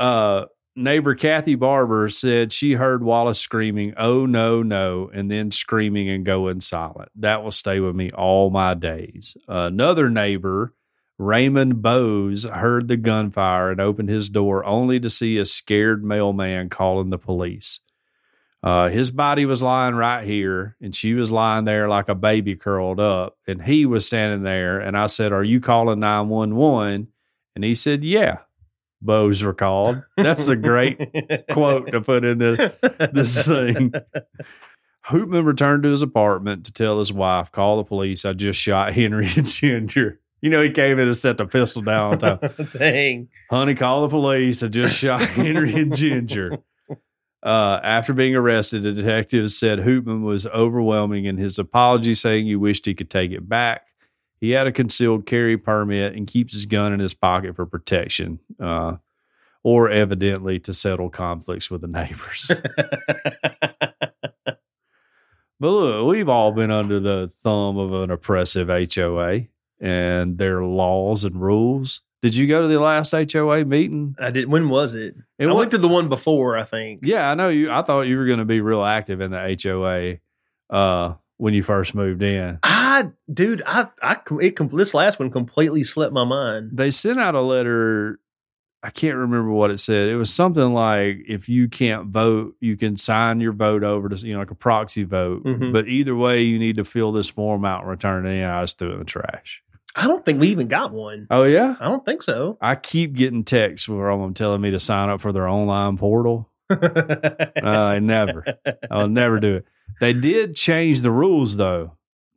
Uh, neighbor Kathy Barber said she heard Wallace screaming, "Oh no, no," and then screaming and going silent. That will stay with me all my days. Another neighbor, Raymond Bowes, heard the gunfire and opened his door only to see a scared mailman calling the police. Uh, his body was lying right here, and she was lying there like a baby curled up, and he was standing there. And I said, "Are you calling nine one one?" And he said, "Yeah." Bowes recalled. That's a great quote to put in this this thing. Hootman returned to his apartment to tell his wife, "Call the police. I just shot Henry and Ginger." You know, he came in and set the pistol down on top. Dang. Honey, call the police. I just shot Henry and Ginger. Uh, after being arrested, the detective said Hootman was overwhelming in his apology, saying he wished he could take it back. He had a concealed carry permit and keeps his gun in his pocket for protection, uh, or evidently to settle conflicts with the neighbors. but look, we've all been under the thumb of an oppressive HOA and their laws and rules. Did you go to the last HOA meeting? I did. When was it? It I wa- went to the one before. I think. Yeah, I know you. I thought you were going to be real active in the HOA uh, when you first moved in. I, dude, I, I, it, this last one completely slipped my mind. They sent out a letter. I can't remember what it said. It was something like if you can't vote, you can sign your vote over to you know like a proxy vote. Mhm. But either way, you need to fill this form out and return it. And I just threw it in the trash. I don't think we even got one. Oh yeah. I don't think so. I keep getting texts where I'm telling me to sign up for their online portal. Uh, I never. I'll never do it. They did change the rules though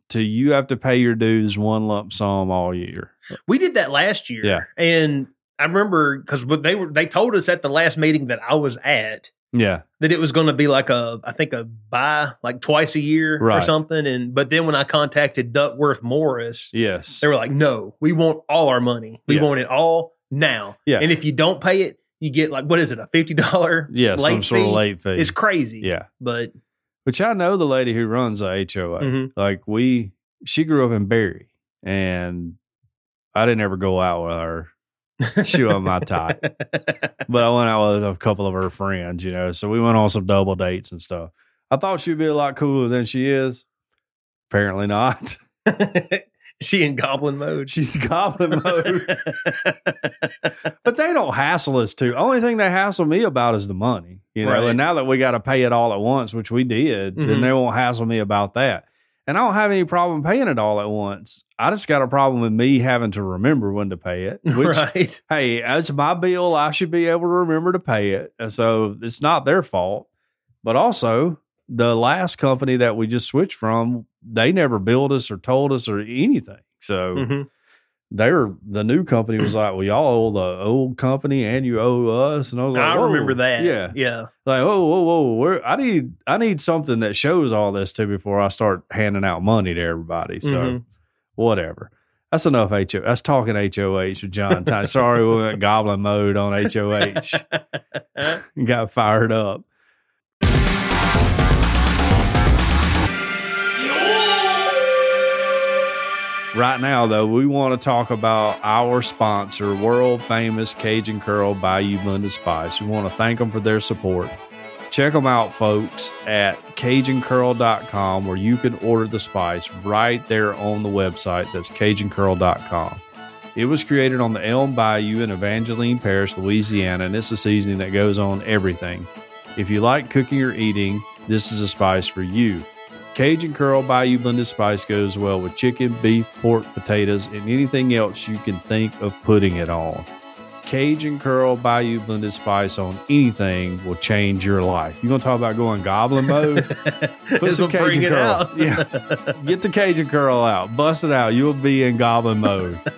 to you have to pay your dues one lump sum all year. we did that last year. Yeah. and I remember because they were they told us at the last meeting that I was at Yeah. that it was going to be like a I think a buy like twice a year or something. And but then when I contacted Duckworth Morris, Yes. they were like, "No, we want all our money. We Yeah. want it all now. Yeah. and if you don't pay it, you get like what is it a fifty dollar yeah, some sort of late fee. It's crazy. yeah. but Which I know the lady who runs the HOA. mhm. Like we she grew up in Berry and I didn't ever go out with her. She wasn't my type. But I went out with a couple of her friends, you know. So we went on some double dates and stuff. I thought she'd be a lot cooler than she is. Apparently not. she in goblin mode. She's goblin mode. But they don't hassle us too. Only thing they hassle me about is the money, you know. Right. And now that we got to pay it all at once, which we did, then Mhm. they won't hassle me about that. And I don't have any problem paying it all at once. I just got a problem with me having to remember when to pay it. Which, right. hey, it's my bill. I should be able to remember to pay it. So it's not their fault. But also, the last company that we just switched from, they never billed us or told us or anything. So Mhm. They were the new company was like, "Well, y'all owe the old company and you owe us," and I was like, I remember that. Yeah, yeah. like, "Whoa, whoa, whoa! Where I need, I need something that shows all this too before I start handing out money to everybody." So, Mhm. whatever. That's enough HO. That's talking HOH with John. Sorry, we went goblin mode on HOH. Got fired up. Right now, though, we want to talk about our sponsor, world famous Cajun Curl Bayou Blended Spice. We want to thank them for their support. Check them out, folks, at CajunCurl.com, where you can order the spice right there on the website. That's CajunCurl.com. It was created on the Elm Bayou in Evangeline Parish, Louisiana, and it's a seasoning that goes on everything. If you like cooking or eating, this is a spice for you. Cajun Curl Bayou Blended Spice goes well with chicken, beef, pork, potatoes, and anything else you can think of putting it on. Cajun Curl Bayou Blended Spice on anything will change your life. You want to talk about going goblin mode? This some Cajun curl. out. Yeah. Get the Cajun Curl out, bust it out. You'll be in goblin mode.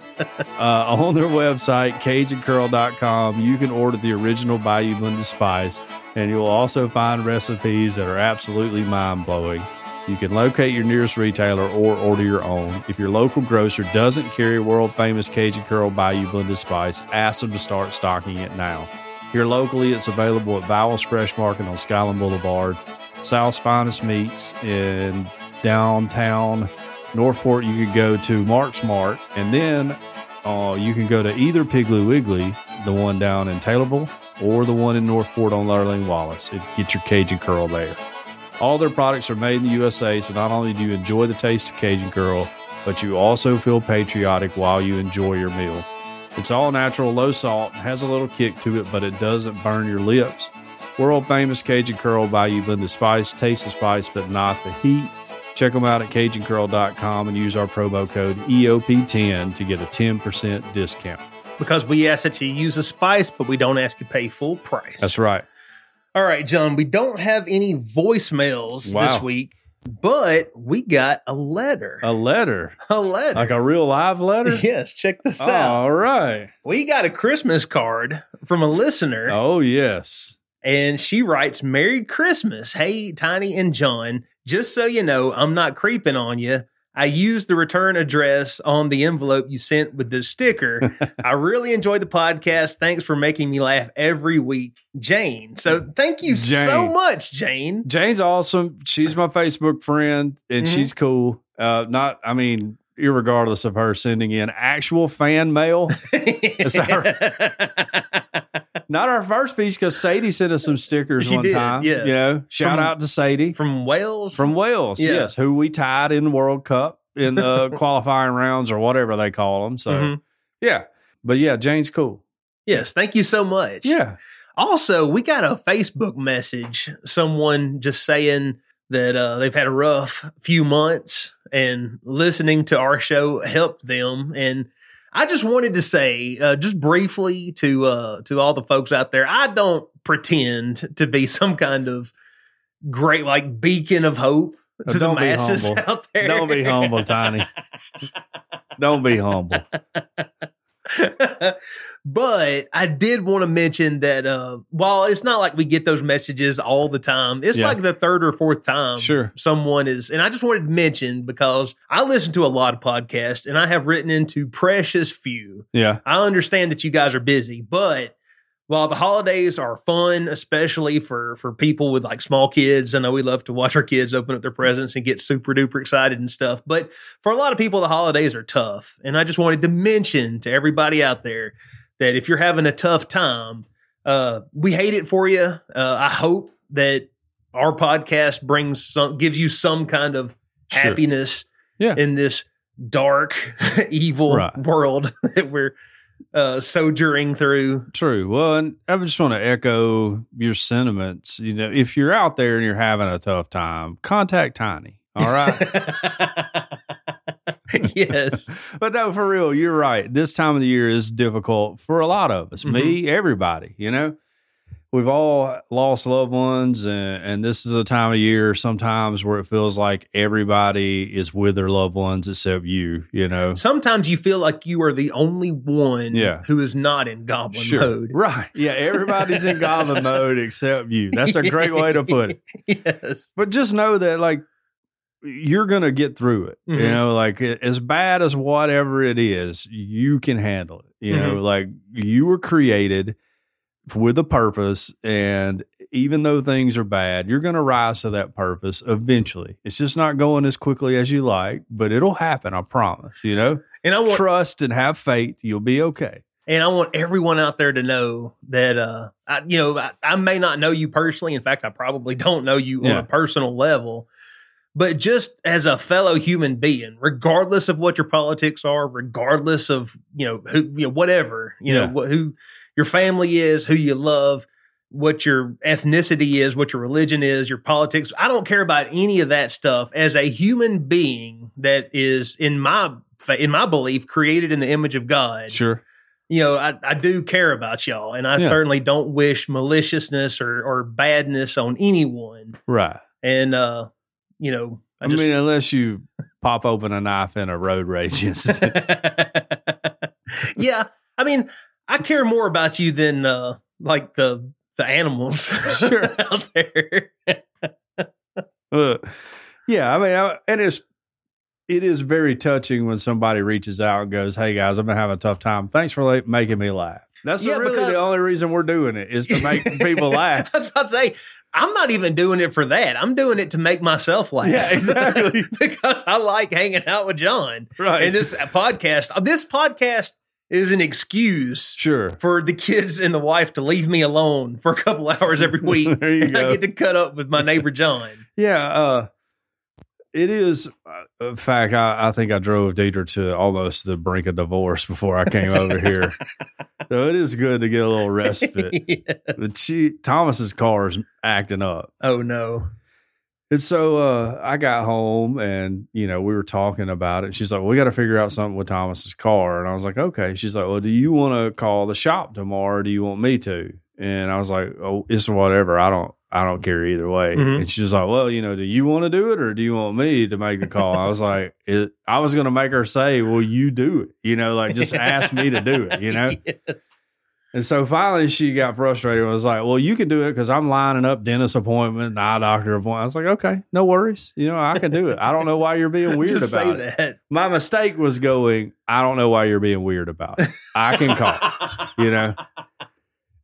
Uh, on their website, CajunCurl.com, you can order the original Bayou Blended Spice, and you'll also find recipes that are absolutely mind blowing. You can locate your nearest retailer or order your own. If your local grocer doesn't carry world famous Cajun Curl Bayou Blended Spice, ask them to start stocking it now. Here locally, it's available at Bowles Fresh Market on Skyland Boulevard, South's Finest Meats in downtown Northport. You could go to Mark's Mart, and then uh, you can go to either Piggly Wiggly, the one down in Taylorville, or the one in Northport on Lurleen Wallace and get your Cajun Curl there. All their products are made in the USA, so not only do you enjoy the taste of Cajun Curl, but you also feel patriotic while you enjoy your meal. It's all natural, low salt, has a little kick to it, but it doesn't burn your lips. World famous Cajun Curl Bayou Blended Spice, taste the spice, but not the heat. Check them out at CajunCurl.com and use our promo code EOP10 to get a 10% discount. Because we ask that you use a spice, but we don't ask you to pay full price. That's right. All right, John, we don't have any voicemails Wow. this week, but we got a letter. A letter, A letter. like a real live letter. Yes, check this out. All right. We got a Christmas card from a listener, Oh yes. and she writes, Merry Christmas. Hey, Tiny and John, just so you know, I'm not creeping on you. I used the return address on the envelope you sent with the sticker. I really enjoyed the podcast. Thanks for making me laugh every week, Jane. So thank you so much, Jane. Jane's awesome. She's my Facebook friend, and Mhm. she's cool. Uh, not, I mean, irregardless of her sending in actual fan mail. Not our first piece because Sadie sent us some stickers She one did, time. yes. You know, shout From- out to Sadie From Wales? from Wales. Yeah. Yes, who we tied in the World Cup in the qualifying rounds or whatever they call them. So Mhm. yeah, but yeah, Jane's cool. Yes, thank you so much. Yeah, Also, we got a Facebook message, someone just saying that uh, they've had a rough few months and listening to our show helped them. And I just wanted to say, uh, just briefly to uh, to all the folks out there, I don't pretend to be some kind of great like beacon of hope Oh, to the masses humble. out there. Don't be humble, Tiny. don't be humble. but I did want to mention that uh, while it's not like we get those messages all the time, it's Yeah. like the third or fourth time Sure. someone is. And I just wanted to mention because I listen to a lot of podcasts and I have written into precious few. Yeah, I understand that you guys are busy, but while the holidays are fun, especially for for people with like small kids, I know we love to watch our kids open up their presents and get super duper excited and stuff. But for a lot of people, the holidays are tough, and I just wanted to mention to everybody out there that if you're having a tough time, uh, we hate it for you. Uh, I hope that our podcast brings some, gives you some kind of Sure. happiness Yeah. in this dark, evil Right. world that we're uh, sojourning through. True. Well, and I just want to echo your sentiments. You know, if you're out there and you're having a tough time, contact Tiny. All right. yes. but no, for real, you're right. This time of the year is difficult for a lot of us. Me, everybody, you know. We've all lost loved ones, and, and this is a time of year sometimes where it feels like everybody is with their loved ones except you, you know. Sometimes you feel like you are the only one Yeah. who is not in goblin mode. Right. Yeah, everybody's in goblin mode except you. That's a great way to put it. Yes. But just know that like you're going to get through it. You Mhm. know, like as bad as whatever it is, you can handle it. You know, like you were created with a purpose and even though things are bad, you're going to rise to that purpose eventually. It's just not going as quickly as you like, but it'll happen, I promise, you know. And I want Trust and have faith, you'll be okay. and I want everyone out there to know that uh I, you know I, I may not know you personally. In fact, I probably don't know you on a personal level. But just as a fellow human being, regardless of what your politics are, regardless of you know who you know whatever you Yeah. know wh- who your family is, who you love, what your ethnicity is, what your religion is, your politics. I don't care about any of that stuff. As a human being that is in my in my belief created in the image of God, Sure. you know, I, I do care about y'all, and I Yeah. certainly don't wish maliciousness or or badness on anyone. Right. And uh, you know, I, I, just mean, unless you pop open a knife in a road rage incident. yeah, I mean, I care more about you than uh, like the the animals Sure. out there. Uh, yeah, I mean, I, and it's it is very touching when somebody reaches out and goes, "Hey guys, I've been having a tough time. Thanks for like, making me laugh." That's Yeah, really because- the only reason we're doing it is to make people laugh. I was about to say, I'm not even doing it for that. I'm doing it to make myself laugh. Yeah, exactly. because I like hanging out with John. Right. And this podcast, this podcast is an excuse Sure. for the kids and the wife to leave me alone for a couple hours every week. There you and I get to cut up with my neighbor John. Yeah, uh, it is. uh, In fact, I, I think I drove Deidre to almost the brink of divorce before I came over here. So it is good to get a little respite. Yes. But she, Thomas's car is acting up. Oh no. And so uh, I got home and, you know, we were talking about it. She's like, we got to figure out something with Thomas's car. And I was like, okay. She's like, well, do you want to call the shop tomorrow? Or do you want me to? And I was like, oh, it's whatever. I don't, I don't care either way. Mhm. And she was like, well, you know, do you want to do it or do you want me to make the call? I was like, it, I was going to make her say, well, you do it, you know, like just ask me to do it, you know? Yes. And so finally she got frustrated and was like, Well, you can do it because I'm lining up dentist appointment, eye doctor appointment. I was like, Okay, no worries. You know, I can do it. I don't know why you're being weird Just about say it. that. My mistake was going, I don't know why you're being weird about it. I can call, you know.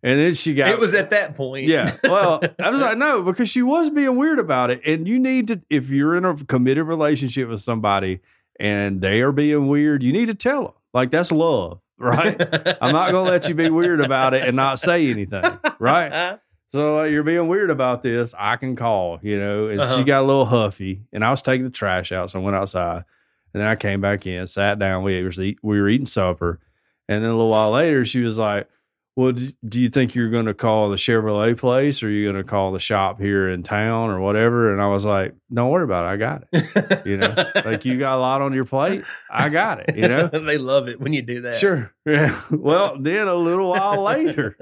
And then she got it was at that point. yeah. Well, I was like, no, because she was being weird about it. And you need to, if you're in a committed relationship with somebody and they are being weird, you need to tell them. Like, that's love, right? I'm not going to let you be weird about it and not say anything, right? So uh, you're being weird about this. I can call, you know. And Uh-huh. she got a little huffy, and I was taking the trash out, so I went outside, and then I came back in, sat down. We eat, we were eating supper, and then a little while later, she was like, "Well, do, you think you're going to call the Chevrolet place, or you're you going to call the shop here in town, or whatever?" And I was like, "Don't worry about it. I got it. You know, like you got a lot on your plate. I got it. You know." they love it when you do that. Sure. Yeah. Well, then a little while later,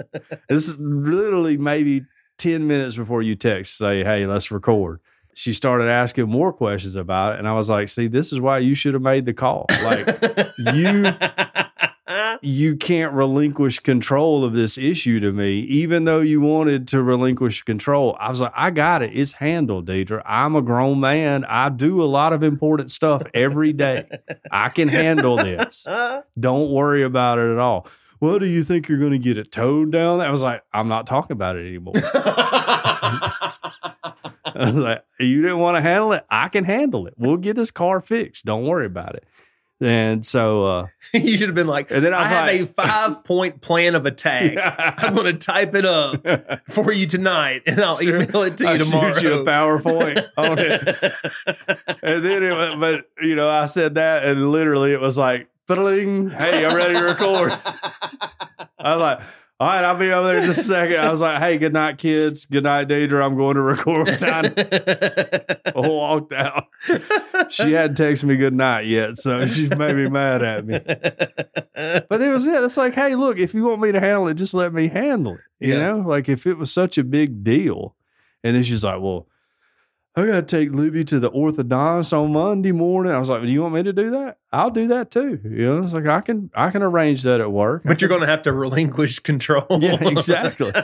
this is literally maybe 10 minutes before you text, say, hey, let's record. She started asking more questions about it. And I was like, see, this is why you should have made the call. Like, you you can't relinquish control of this issue to me, even though you wanted to relinquish control. I was like, I got it. It's handled, Deidre. I'm a grown man. I do a lot of important stuff every day. I can handle this. Don't worry about it at all. Well, do you think you're going to get it towed down? I was like, I'm not talking about it anymore. I was like, you didn't want to handle it? I can handle it. We'll get this car fixed. Don't worry about it. And so, uh, you should have been like, And then I I, have like- a five point plan of attack. I'm going to type it up for you tonight and I'll Sure. email it to you I'll tomorrow. shoot you a PowerPoint on it. And then it, wa- but you know, I said that, and literally it was like, "Fiddling, hey, I'm ready to record." I was like, "All right, I'll be over there in just a second. I was like, "Hey, good night, kids. Good night, Deidre. I'm going to record Tiny." I walked out. She hadn't texted me good night yet, so she's maybe mad at me. But it was it. It's like, hey, look, if you want me to handle it, just let me handle it. You Yeah. know, like if it was such a big deal. And then she's like, well, I got to take Libby to the orthodontist on Monday morning. I was like, do you want me to do that? I'll do that too. You know, it's like I can I can arrange that at work. but you're going to have to relinquish control. Yeah, exactly.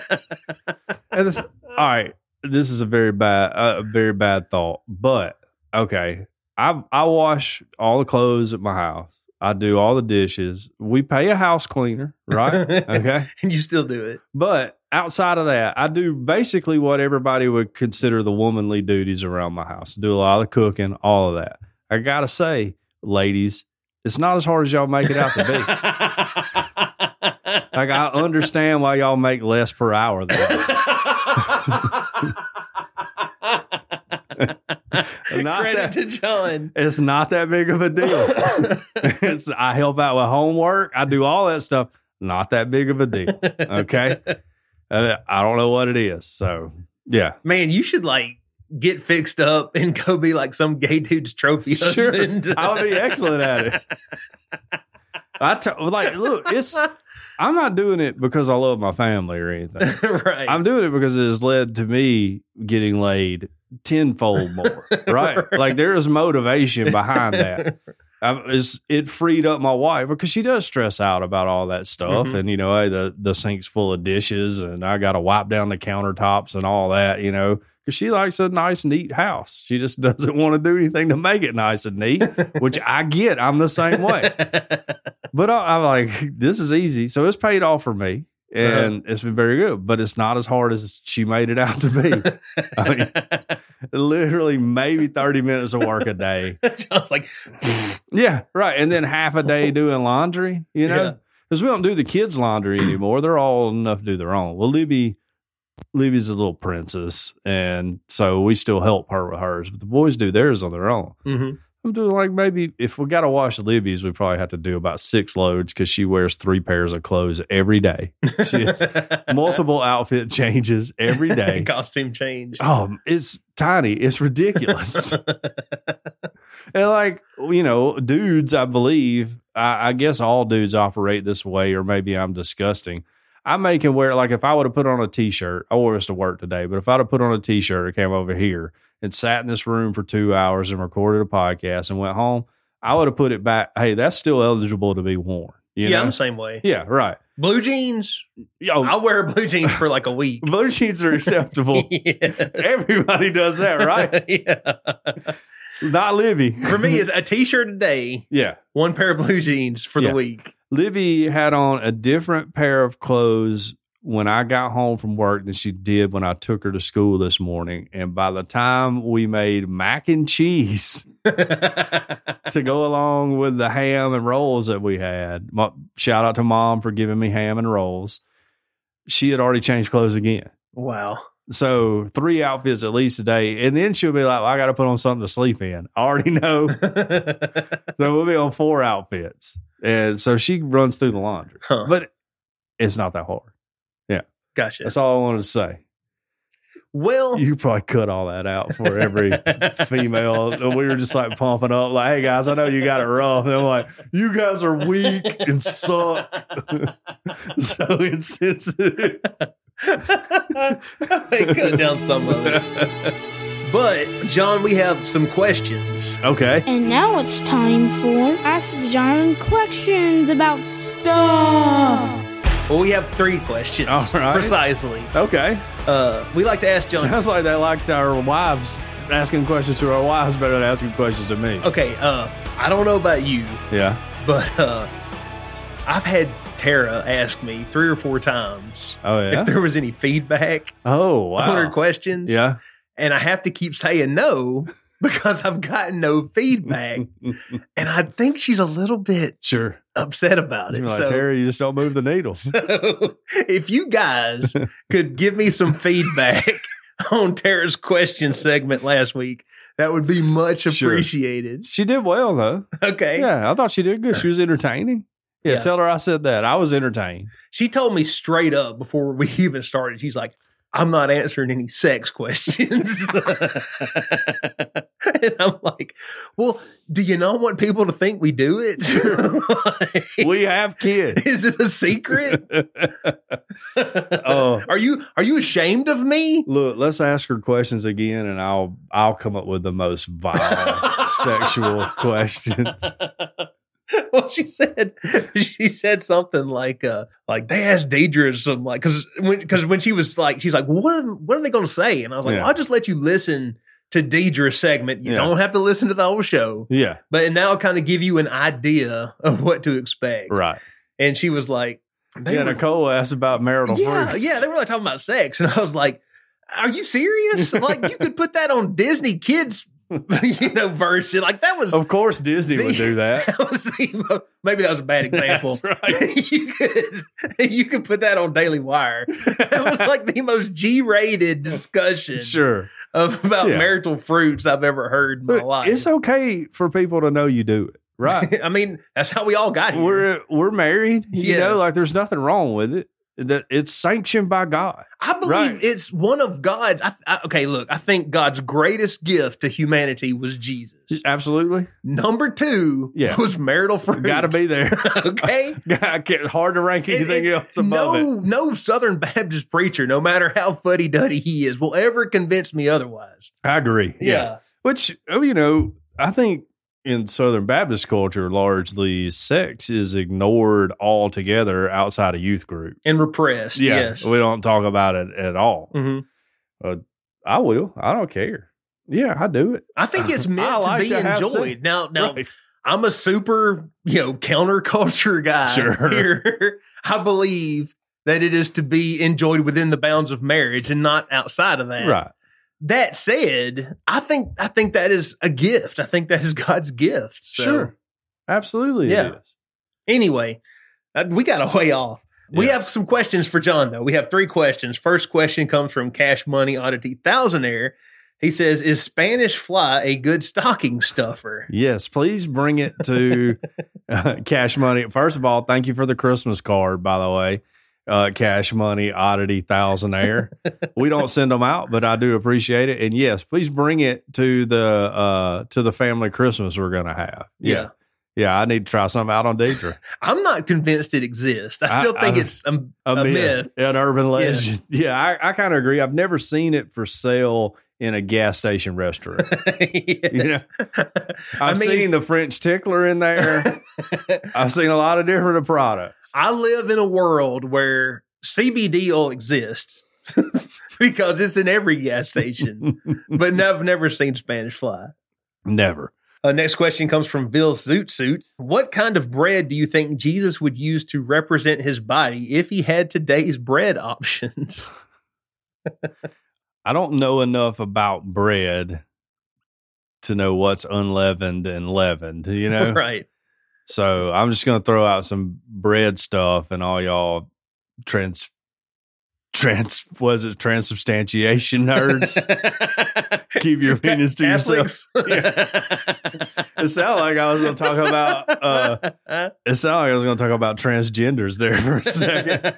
And the th- all right, this is a very bad, uh, a very bad thought. But okay, I I wash all the clothes at my house. I do all the dishes. We pay a house cleaner, right? okay, and you still do it. but outside of that, I do basically what everybody would consider the womanly duties around my house. Do a lot of cooking, all of that. I gotta say, ladies, it's not as hard as y'all make it out to be. Like I understand why y'all make less per hour than us. Not Credit that- to John. It's not that big of a deal. it's I help out with homework. I do all that stuff. Not that big of a deal. Okay. Uh, I don't know what it is. So yeah. Man, you should like get fixed up and go be like some gay dude's trophy Sure. husband. I would be excellent at it. I t- like look, it's I'm not doing it because I love my family or anything. right. I'm doing it because it has led to me getting laid tenfold more. Right? Like there is motivation behind that. I, it's, it freed up my wife because she does stress out about all that stuff, Mhm. and you know, hey, the the sink's full of dishes, and I got to wipe down the countertops and all that. You know, because she likes a nice, neat house. She just doesn't want to do anything to make it nice and neat, which I get. I'm the same way. But I, I'm like, this is easy. So it's paid off for me. And it's been very good, but it's not as hard as she made it out to be. I mean, literally, maybe 30 minutes of work a day. John's like, Yeah, right. And then half a day doing laundry, you know? Yeah. because we don't do the kids' laundry anymore. They're all old enough to do their own. Well, Libby, Libby's a little princess, and so we still help her with hers, but the boys do theirs on their own. hmm I'm doing like maybe if we got to wash Libby's, we probably have to do about six loads because she wears three pairs of clothes every day. She has multiple outfit changes every day. Costume change. Oh, it's tiny. It's ridiculous. and like, you know, dudes, I believe, I, I guess all dudes operate this way, or maybe I'm disgusting. I make him wear like if I would have put on a t-shirt, I wore this to work today, but if I'd have put on a t-shirt and came over here and sat in this room for two hours and recorded a podcast and went home, I would have put it back. Hey, that's still eligible to be worn. You yeah, know? I'm the same way. yeah, right. Blue jeans. Yo, oh. I'll wear blue jeans for like a week. blue jeans are acceptable. Yes. Everybody does that, right? yeah. Not Libby. For me, is a t-shirt a day, yeah. one pair of blue jeans for Yeah. the week. Libby had on a different pair of clothes when I got home from work than she did when I took her to school this morning. And by the time we made mac and cheese to go along with the ham and rolls that we had, my, shout out to mom for giving me ham and rolls. She had already changed clothes again. wow. So three outfits at least a day. And then she'll be like, well, I got to put on something to sleep in. I already know. so we'll be on four outfits. And so she runs through the laundry. Huh. But it's not that hard. Yeah, gotcha. That's all I wanted to say. Well, You probably cut all that out for every female. We were just like pumping up, like, hey guys, I know you got it rough. And I'm like, you guys are weak and suck. so insensitive. They cut down some of it. But, John, we have some questions. okay. And now it's time for Ask John questions about stuff. Well, we have three questions. All right. Precisely. Okay. Uh, we like to ask John. Sounds like they liked our wives asking questions to our wives better than asking questions to me. Okay, uh, I don't know about you, Yeah. but uh, I've had Tara asked me three or four times Oh yeah. if there was any feedback oh on her wow. questions. Yeah. And I have to keep saying no because I've gotten no feedback. and I think she's a little bit sure. upset about You're it. like so, Terry, you just don't move the needle. so if you guys could give me some feedback on Tara's question segment last week, that would be much Sure. appreciated. She did well though. Okay. Yeah, I thought she did good. She was entertaining. Yeah, Yeah. tell her I said that. I was entertained. She told me straight up before we even started, she's like, I'm not answering any sex questions. and I'm like, well, do you not want people to think we do it? Like, We have kids. is it a secret? Oh. are you are you ashamed of me? Look, let's ask her questions again, and I'll I'll come up with the most vile sexual questions. well, she said she said something like uh like they asked Deidre some like because when because when she was like she's like what are, what are they going to say and I was like Yeah. well, I'll just let you listen to Deidre's segment you Yeah. don't have to listen to the whole show Yeah, but and that'll kind of give you an idea of what to expect right. and she was like they yeah, were- Nicole asked about marital yeah fruits. yeah they were like talking about sex and I was like are you serious like you could put that on Disney Kids you know version like that was of course Disney would do that. that was the, maybe that was a bad example. That's right. you could you could put that on Daily Wire. That was like the most G-rated discussion Sure. of about Yeah. marital fruits I've ever heard in my life. it's okay for people to know you do it. Right. I mean, that's how we all got here. we're we're married. You know, like there's nothing wrong with it. That it's sanctioned by God. I believe right. it's one of God. I, I, okay, look, I think God's greatest gift to humanity was Jesus. Absolutely. Number two Yeah. was marital fruit. Got to be there. okay. I can't, hard to rank anything it- else above no, it. no Southern Baptist preacher, no matter how fuddy duddy he is, will ever convince me otherwise. I agree. Yeah. Which, oh, you know, I think in Southern Baptist culture, largely sex is ignored altogether outside of youth group. And repressed. Yeah. Yes. We don't talk about it at all. Mhm. I will. I don't care. Yeah, I do it. I think it's meant like to be have enjoyed. Now, now Right. I'm a super, you know, counterculture guy Sure. here. I believe that it is to be enjoyed within the bounds of marriage and not outside of that. Right. That said, I think I think that is a gift. I think that is God's gift. So, Sure. Absolutely. Yeah. It is. Anyway, Uh, we got a way off. We have some questions for John, though. We have three questions. First question comes from Cash Money Oddity Thousandaire. He says, Is Spanish fly a good stocking stuffer? Yes, please bring it to uh, Cash Money. First of all, thank you for the Christmas card, by the way. Uh, Cash Money Oddity Thousandaire. we don't send them out, but I do appreciate it. And yes, please bring it to the uh, to the family Christmas we're gonna have. Yeah, yeah. I need to try something out on Deidre. I'm not convinced it exists. I still I- think I- it's a, A, a myth, myth. an urban legend. Yeah, I, I kind of agree. I've never seen it for sale in a gas station restaurant. Yes. You know, I I've mean- seen the French tickler in there. I've seen a lot of different products. I live in a world where CBD oil exists because it's in every gas station, but no, I've never seen Spanish fly. Never. Uh, next question comes from Bill Zoot Suit. What kind of bread do you think Jesus would use to represent his body if he had today's bread options? I don't know enough about bread to know what's unleavened and leavened, you know? right. So I'm just going to throw out some bread stuff and all y'all trans, trans, was it transubstantiation nerds? Keep your opinions to yourself. Catholics. It sounded like I was going to talk about, uh, it sounded like I was going to talk about transgenders there for a second.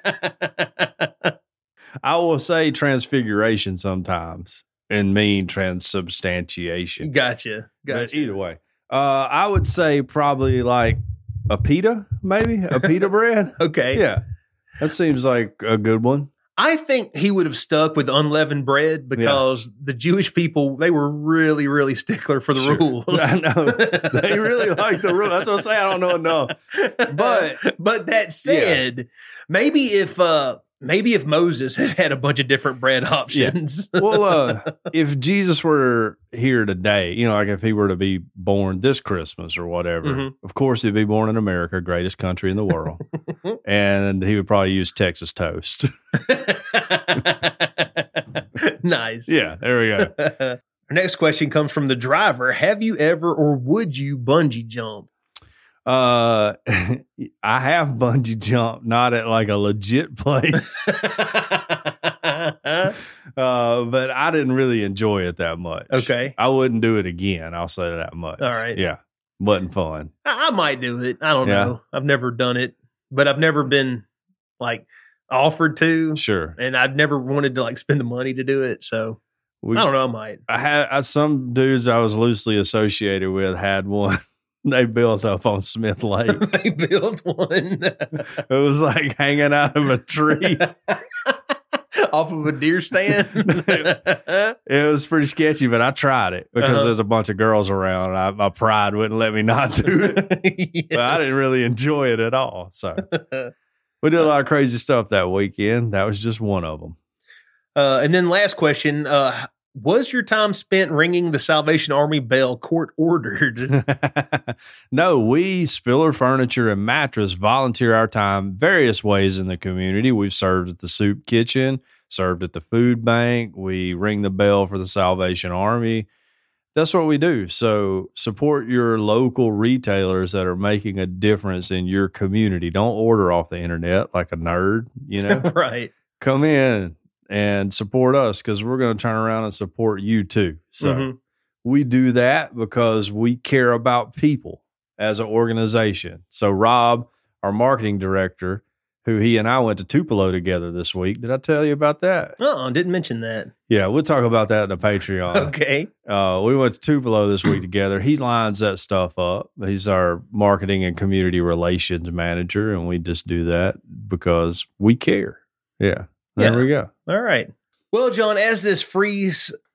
I will say transfiguration sometimes and mean transubstantiation. gotcha. But Gotcha. either way, uh, I would say probably like a pita, maybe a pita bread. Okay. Yeah, that seems like a good one. I think he would have stuck with unleavened bread because the Jewish people they were really, really stickler for the Sure. rules. I know they really like the rules. That's what I'm saying. I don't know enough. But- but that said, maybe if uh maybe if Moses had had a bunch of different bread options. Well, uh, if Jesus were here today, you know, like if he were to be born this Christmas or whatever, Mhm. of course he'd be born in America, greatest country in the world, and he would probably use Texas toast. nice. yeah, there we go. Our next question comes from the driver. Have you ever or would you bungee jump? Uh, I have bungee jumped, not at like a legit place, uh, but I didn't really enjoy it that much. okay. I wouldn't do it again. I'll say that much. All right. Yeah, wasn't fun. I, I might do it. I don't Yeah. know. I've never done it, but I've never been like offered to, Sure. and I've never wanted to like spend the money to do it. So We, I don't know. I might. I had I, some dudes I was loosely associated with had one. they built up on Smith Lake. they built one it was like hanging out of a tree. off of a deer stand. It was pretty sketchy, but I tried it because Uh-huh. there's a bunch of girls around. I, my pride wouldn't let me not do it. But I didn't really enjoy it at all. So we did a lot of crazy stuff that weekend. That was just one of them. Uh, and then last question: uh, Was your time spent ringing the Salvation Army bell court ordered? no, we Spiller Furniture and Mattress volunteer our time various ways in the community. We've served at the soup kitchen, served at the food bank. We ring the bell for the Salvation Army. That's what we do. So support your local retailers that are making a difference in your community. Don't order off the internet like a nerd, you know. right. Come in and support us because we're going to turn around and support you too. So Mhm. we do that because we care about people as an organization. So Rob, our marketing director, who he and I went to Tupelo together this week. Did I tell you about that? Oh, didn't mention that. Yeah, we'll talk about that in the Patreon. Okay. Uh, we went to Tupelo this week together. He lines that stuff up. He's our marketing and community relations manager, and we just do that because we care. Yeah, there Yeah. we go. All right. Well, John, as this free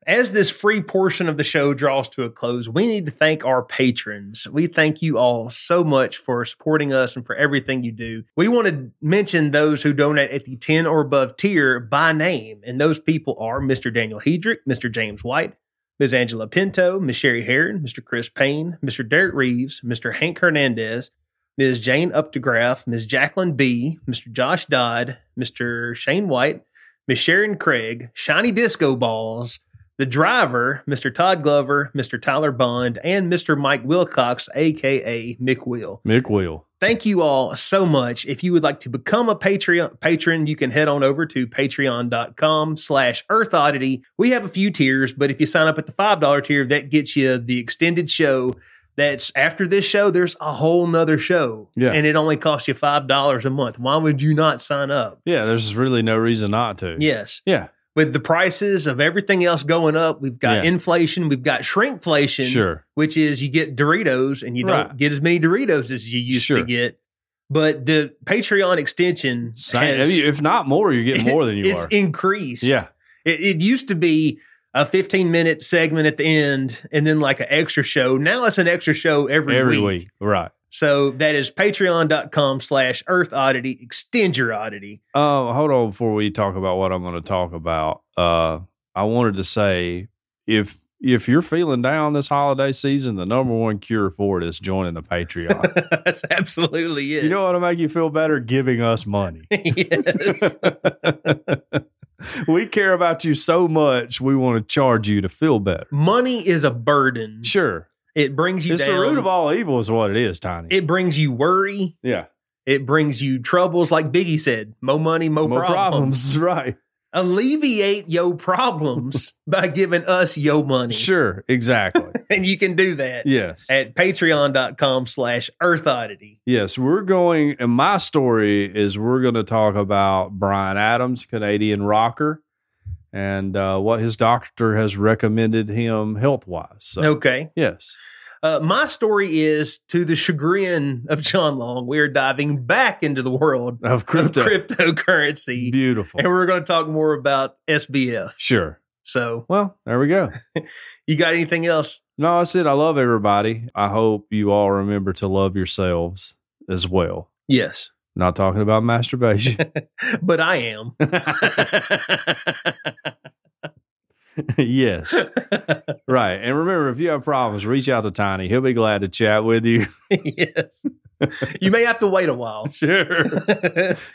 as this free portion of the show draws to a close, we need to thank our patrons. We thank you all so much for supporting us and for everything you do. We want to mention those who donate at the 10 or above tier by name, and those people are Mr. Daniel Hedrick, Mr. James White, Ms. Angela Pinto, Ms. Sherry Heron, Mr. Chris Payne, Mr. Derek Reeves, Mr. Hank Hernandez, Ms. Jane Updegraff, Ms. Jacqueline B., Mr. Josh Dodd, Mr. Shane White, Miss Sharon Craig, Shiny Disco Balls, the driver, Mr. Todd Glover, Mr. Tyler Bond, and Mr. Mike Wilcox, aka Mick Will. Mick Wheel. Thank you all so much. If you would like to become a Patreon patron, you can head on over to patreon.com slash Earth Oddity. We have a few tiers, but if you sign up at the $5 tier, that gets you the extended show. That's after this show, there's a whole nother show. Yeah. And it only costs you $5 a month. Why would you not sign up? Yeah, there's really no reason not to. Yes. Yeah. With the prices of everything else going up, we've got Yeah. inflation, we've got shrinkflation, Sure. which is you get Doritos and you don't get as many Doritos as you used Sure. to get. But the Patreon extension Same, has, if not more, you get more than you it's are. increased. yeah. It, it used to be a 15 minute segment at the end and then like an extra show. Now it's an extra show every, Every week. week. Right. So that is patreon.com slash earth oddity. Extend your oddity. Uh, hold on before we talk about what I'm going to talk about. Uh, I wanted to say if if you're feeling down this holiday season, the number one cure for it is joining the Patreon. That's absolutely it. you know what'll make you feel better? Giving us money. yes. we care about you so much, we want to charge you to feel better. Money is a burden. Sure. It brings you It's down. the root of all evil, is what it is, Tiny. it brings you worry. yeah. It brings you troubles, like Biggie said. Mo money, mo, More problems. problems. Right. Alleviate your problems by giving us your money. Sure. Exactly. And you can do that yes. at patreon.com slash earth oddity. Yes, we're going, and my story is we're going to talk about Bryan Adams, Canadian rocker, and uh, what his doctor has recommended him health wise. So, Okay. yes, Uh, my story is to the chagrin of John Long. We are diving back into the world of crypto. of cryptocurrency. Beautiful. And we're going to talk more about SBF. Sure. So, Well, there we go. you got anything else? No, I said I love everybody. I hope you all remember to love yourselves as well. Yes, Not talking about masturbation. but I am. yes. Right. And remember, if you have problems, reach out to Tiny. He'll be glad to chat with you. yes. You may have to wait a while. Sure.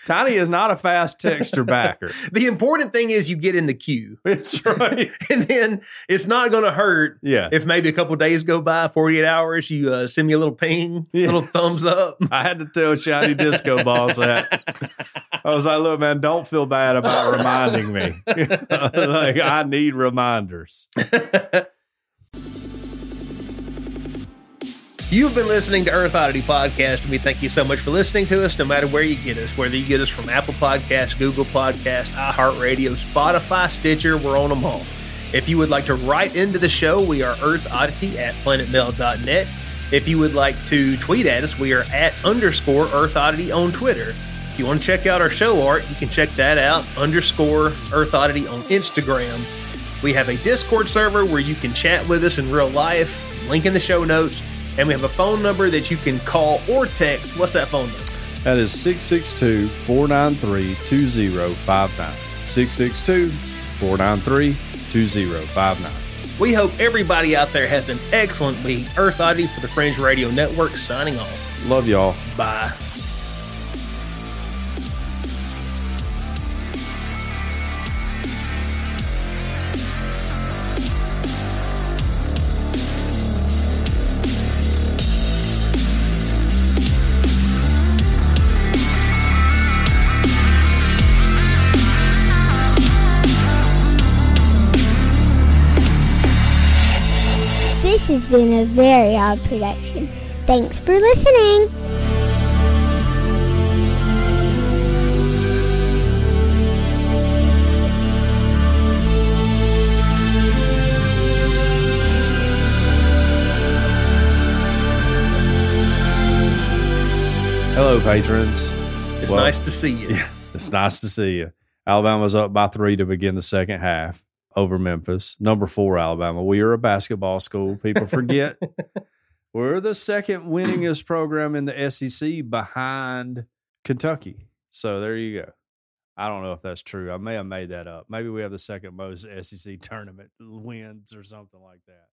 Tiny is not a fast texter backer. the important thing is you get in the queue. That's right. And then it's not going to hurt Yeah. if maybe a couple days go by, 48 hours, you uh, send me a little ping, little thumbs up. I had to tell Shiny Disco Balls that. I was like, look, man, don't feel bad about reminding me. like, I need reminders. You've been listening to Earth Oddity Podcast, and we thank you so much for listening to us, no matter where you get us, whether you get us from Apple Podcasts, Google Podcasts, iHeartRadio, Spotify, Stitcher, we're on them all. If you would like to write into the show, we are Earth Oddity at planetmail.net. If you would like to tweet at us, we are at underscore Earth Oddity on Twitter. If you want to check out our show art, you can check that out, underscore Earth Oddity on Instagram. We have a Discord server where you can chat with us in real life, link in the show notes, and we have a phone number that you can call or text. What's that phone number? That is 662 493 2059. 662 493 2059. We hope everybody out there has an excellent week. Earth Oddity for the Fringe Radio Network signing off. Love y'all. Bye. This has been a very odd production. Thanks for listening. Hello, patrons. It's Well, nice to see you. Yeah, it's nice to see you. Alabama's up by three to begin the second half over Memphis. Number four, Alabama. We are a basketball school. People forget. We're the second winningest program in the SEC behind Kentucky. So there you go. I don't know if that's true. I may have made that up. Maybe we have the second most SEC tournament wins or something like that.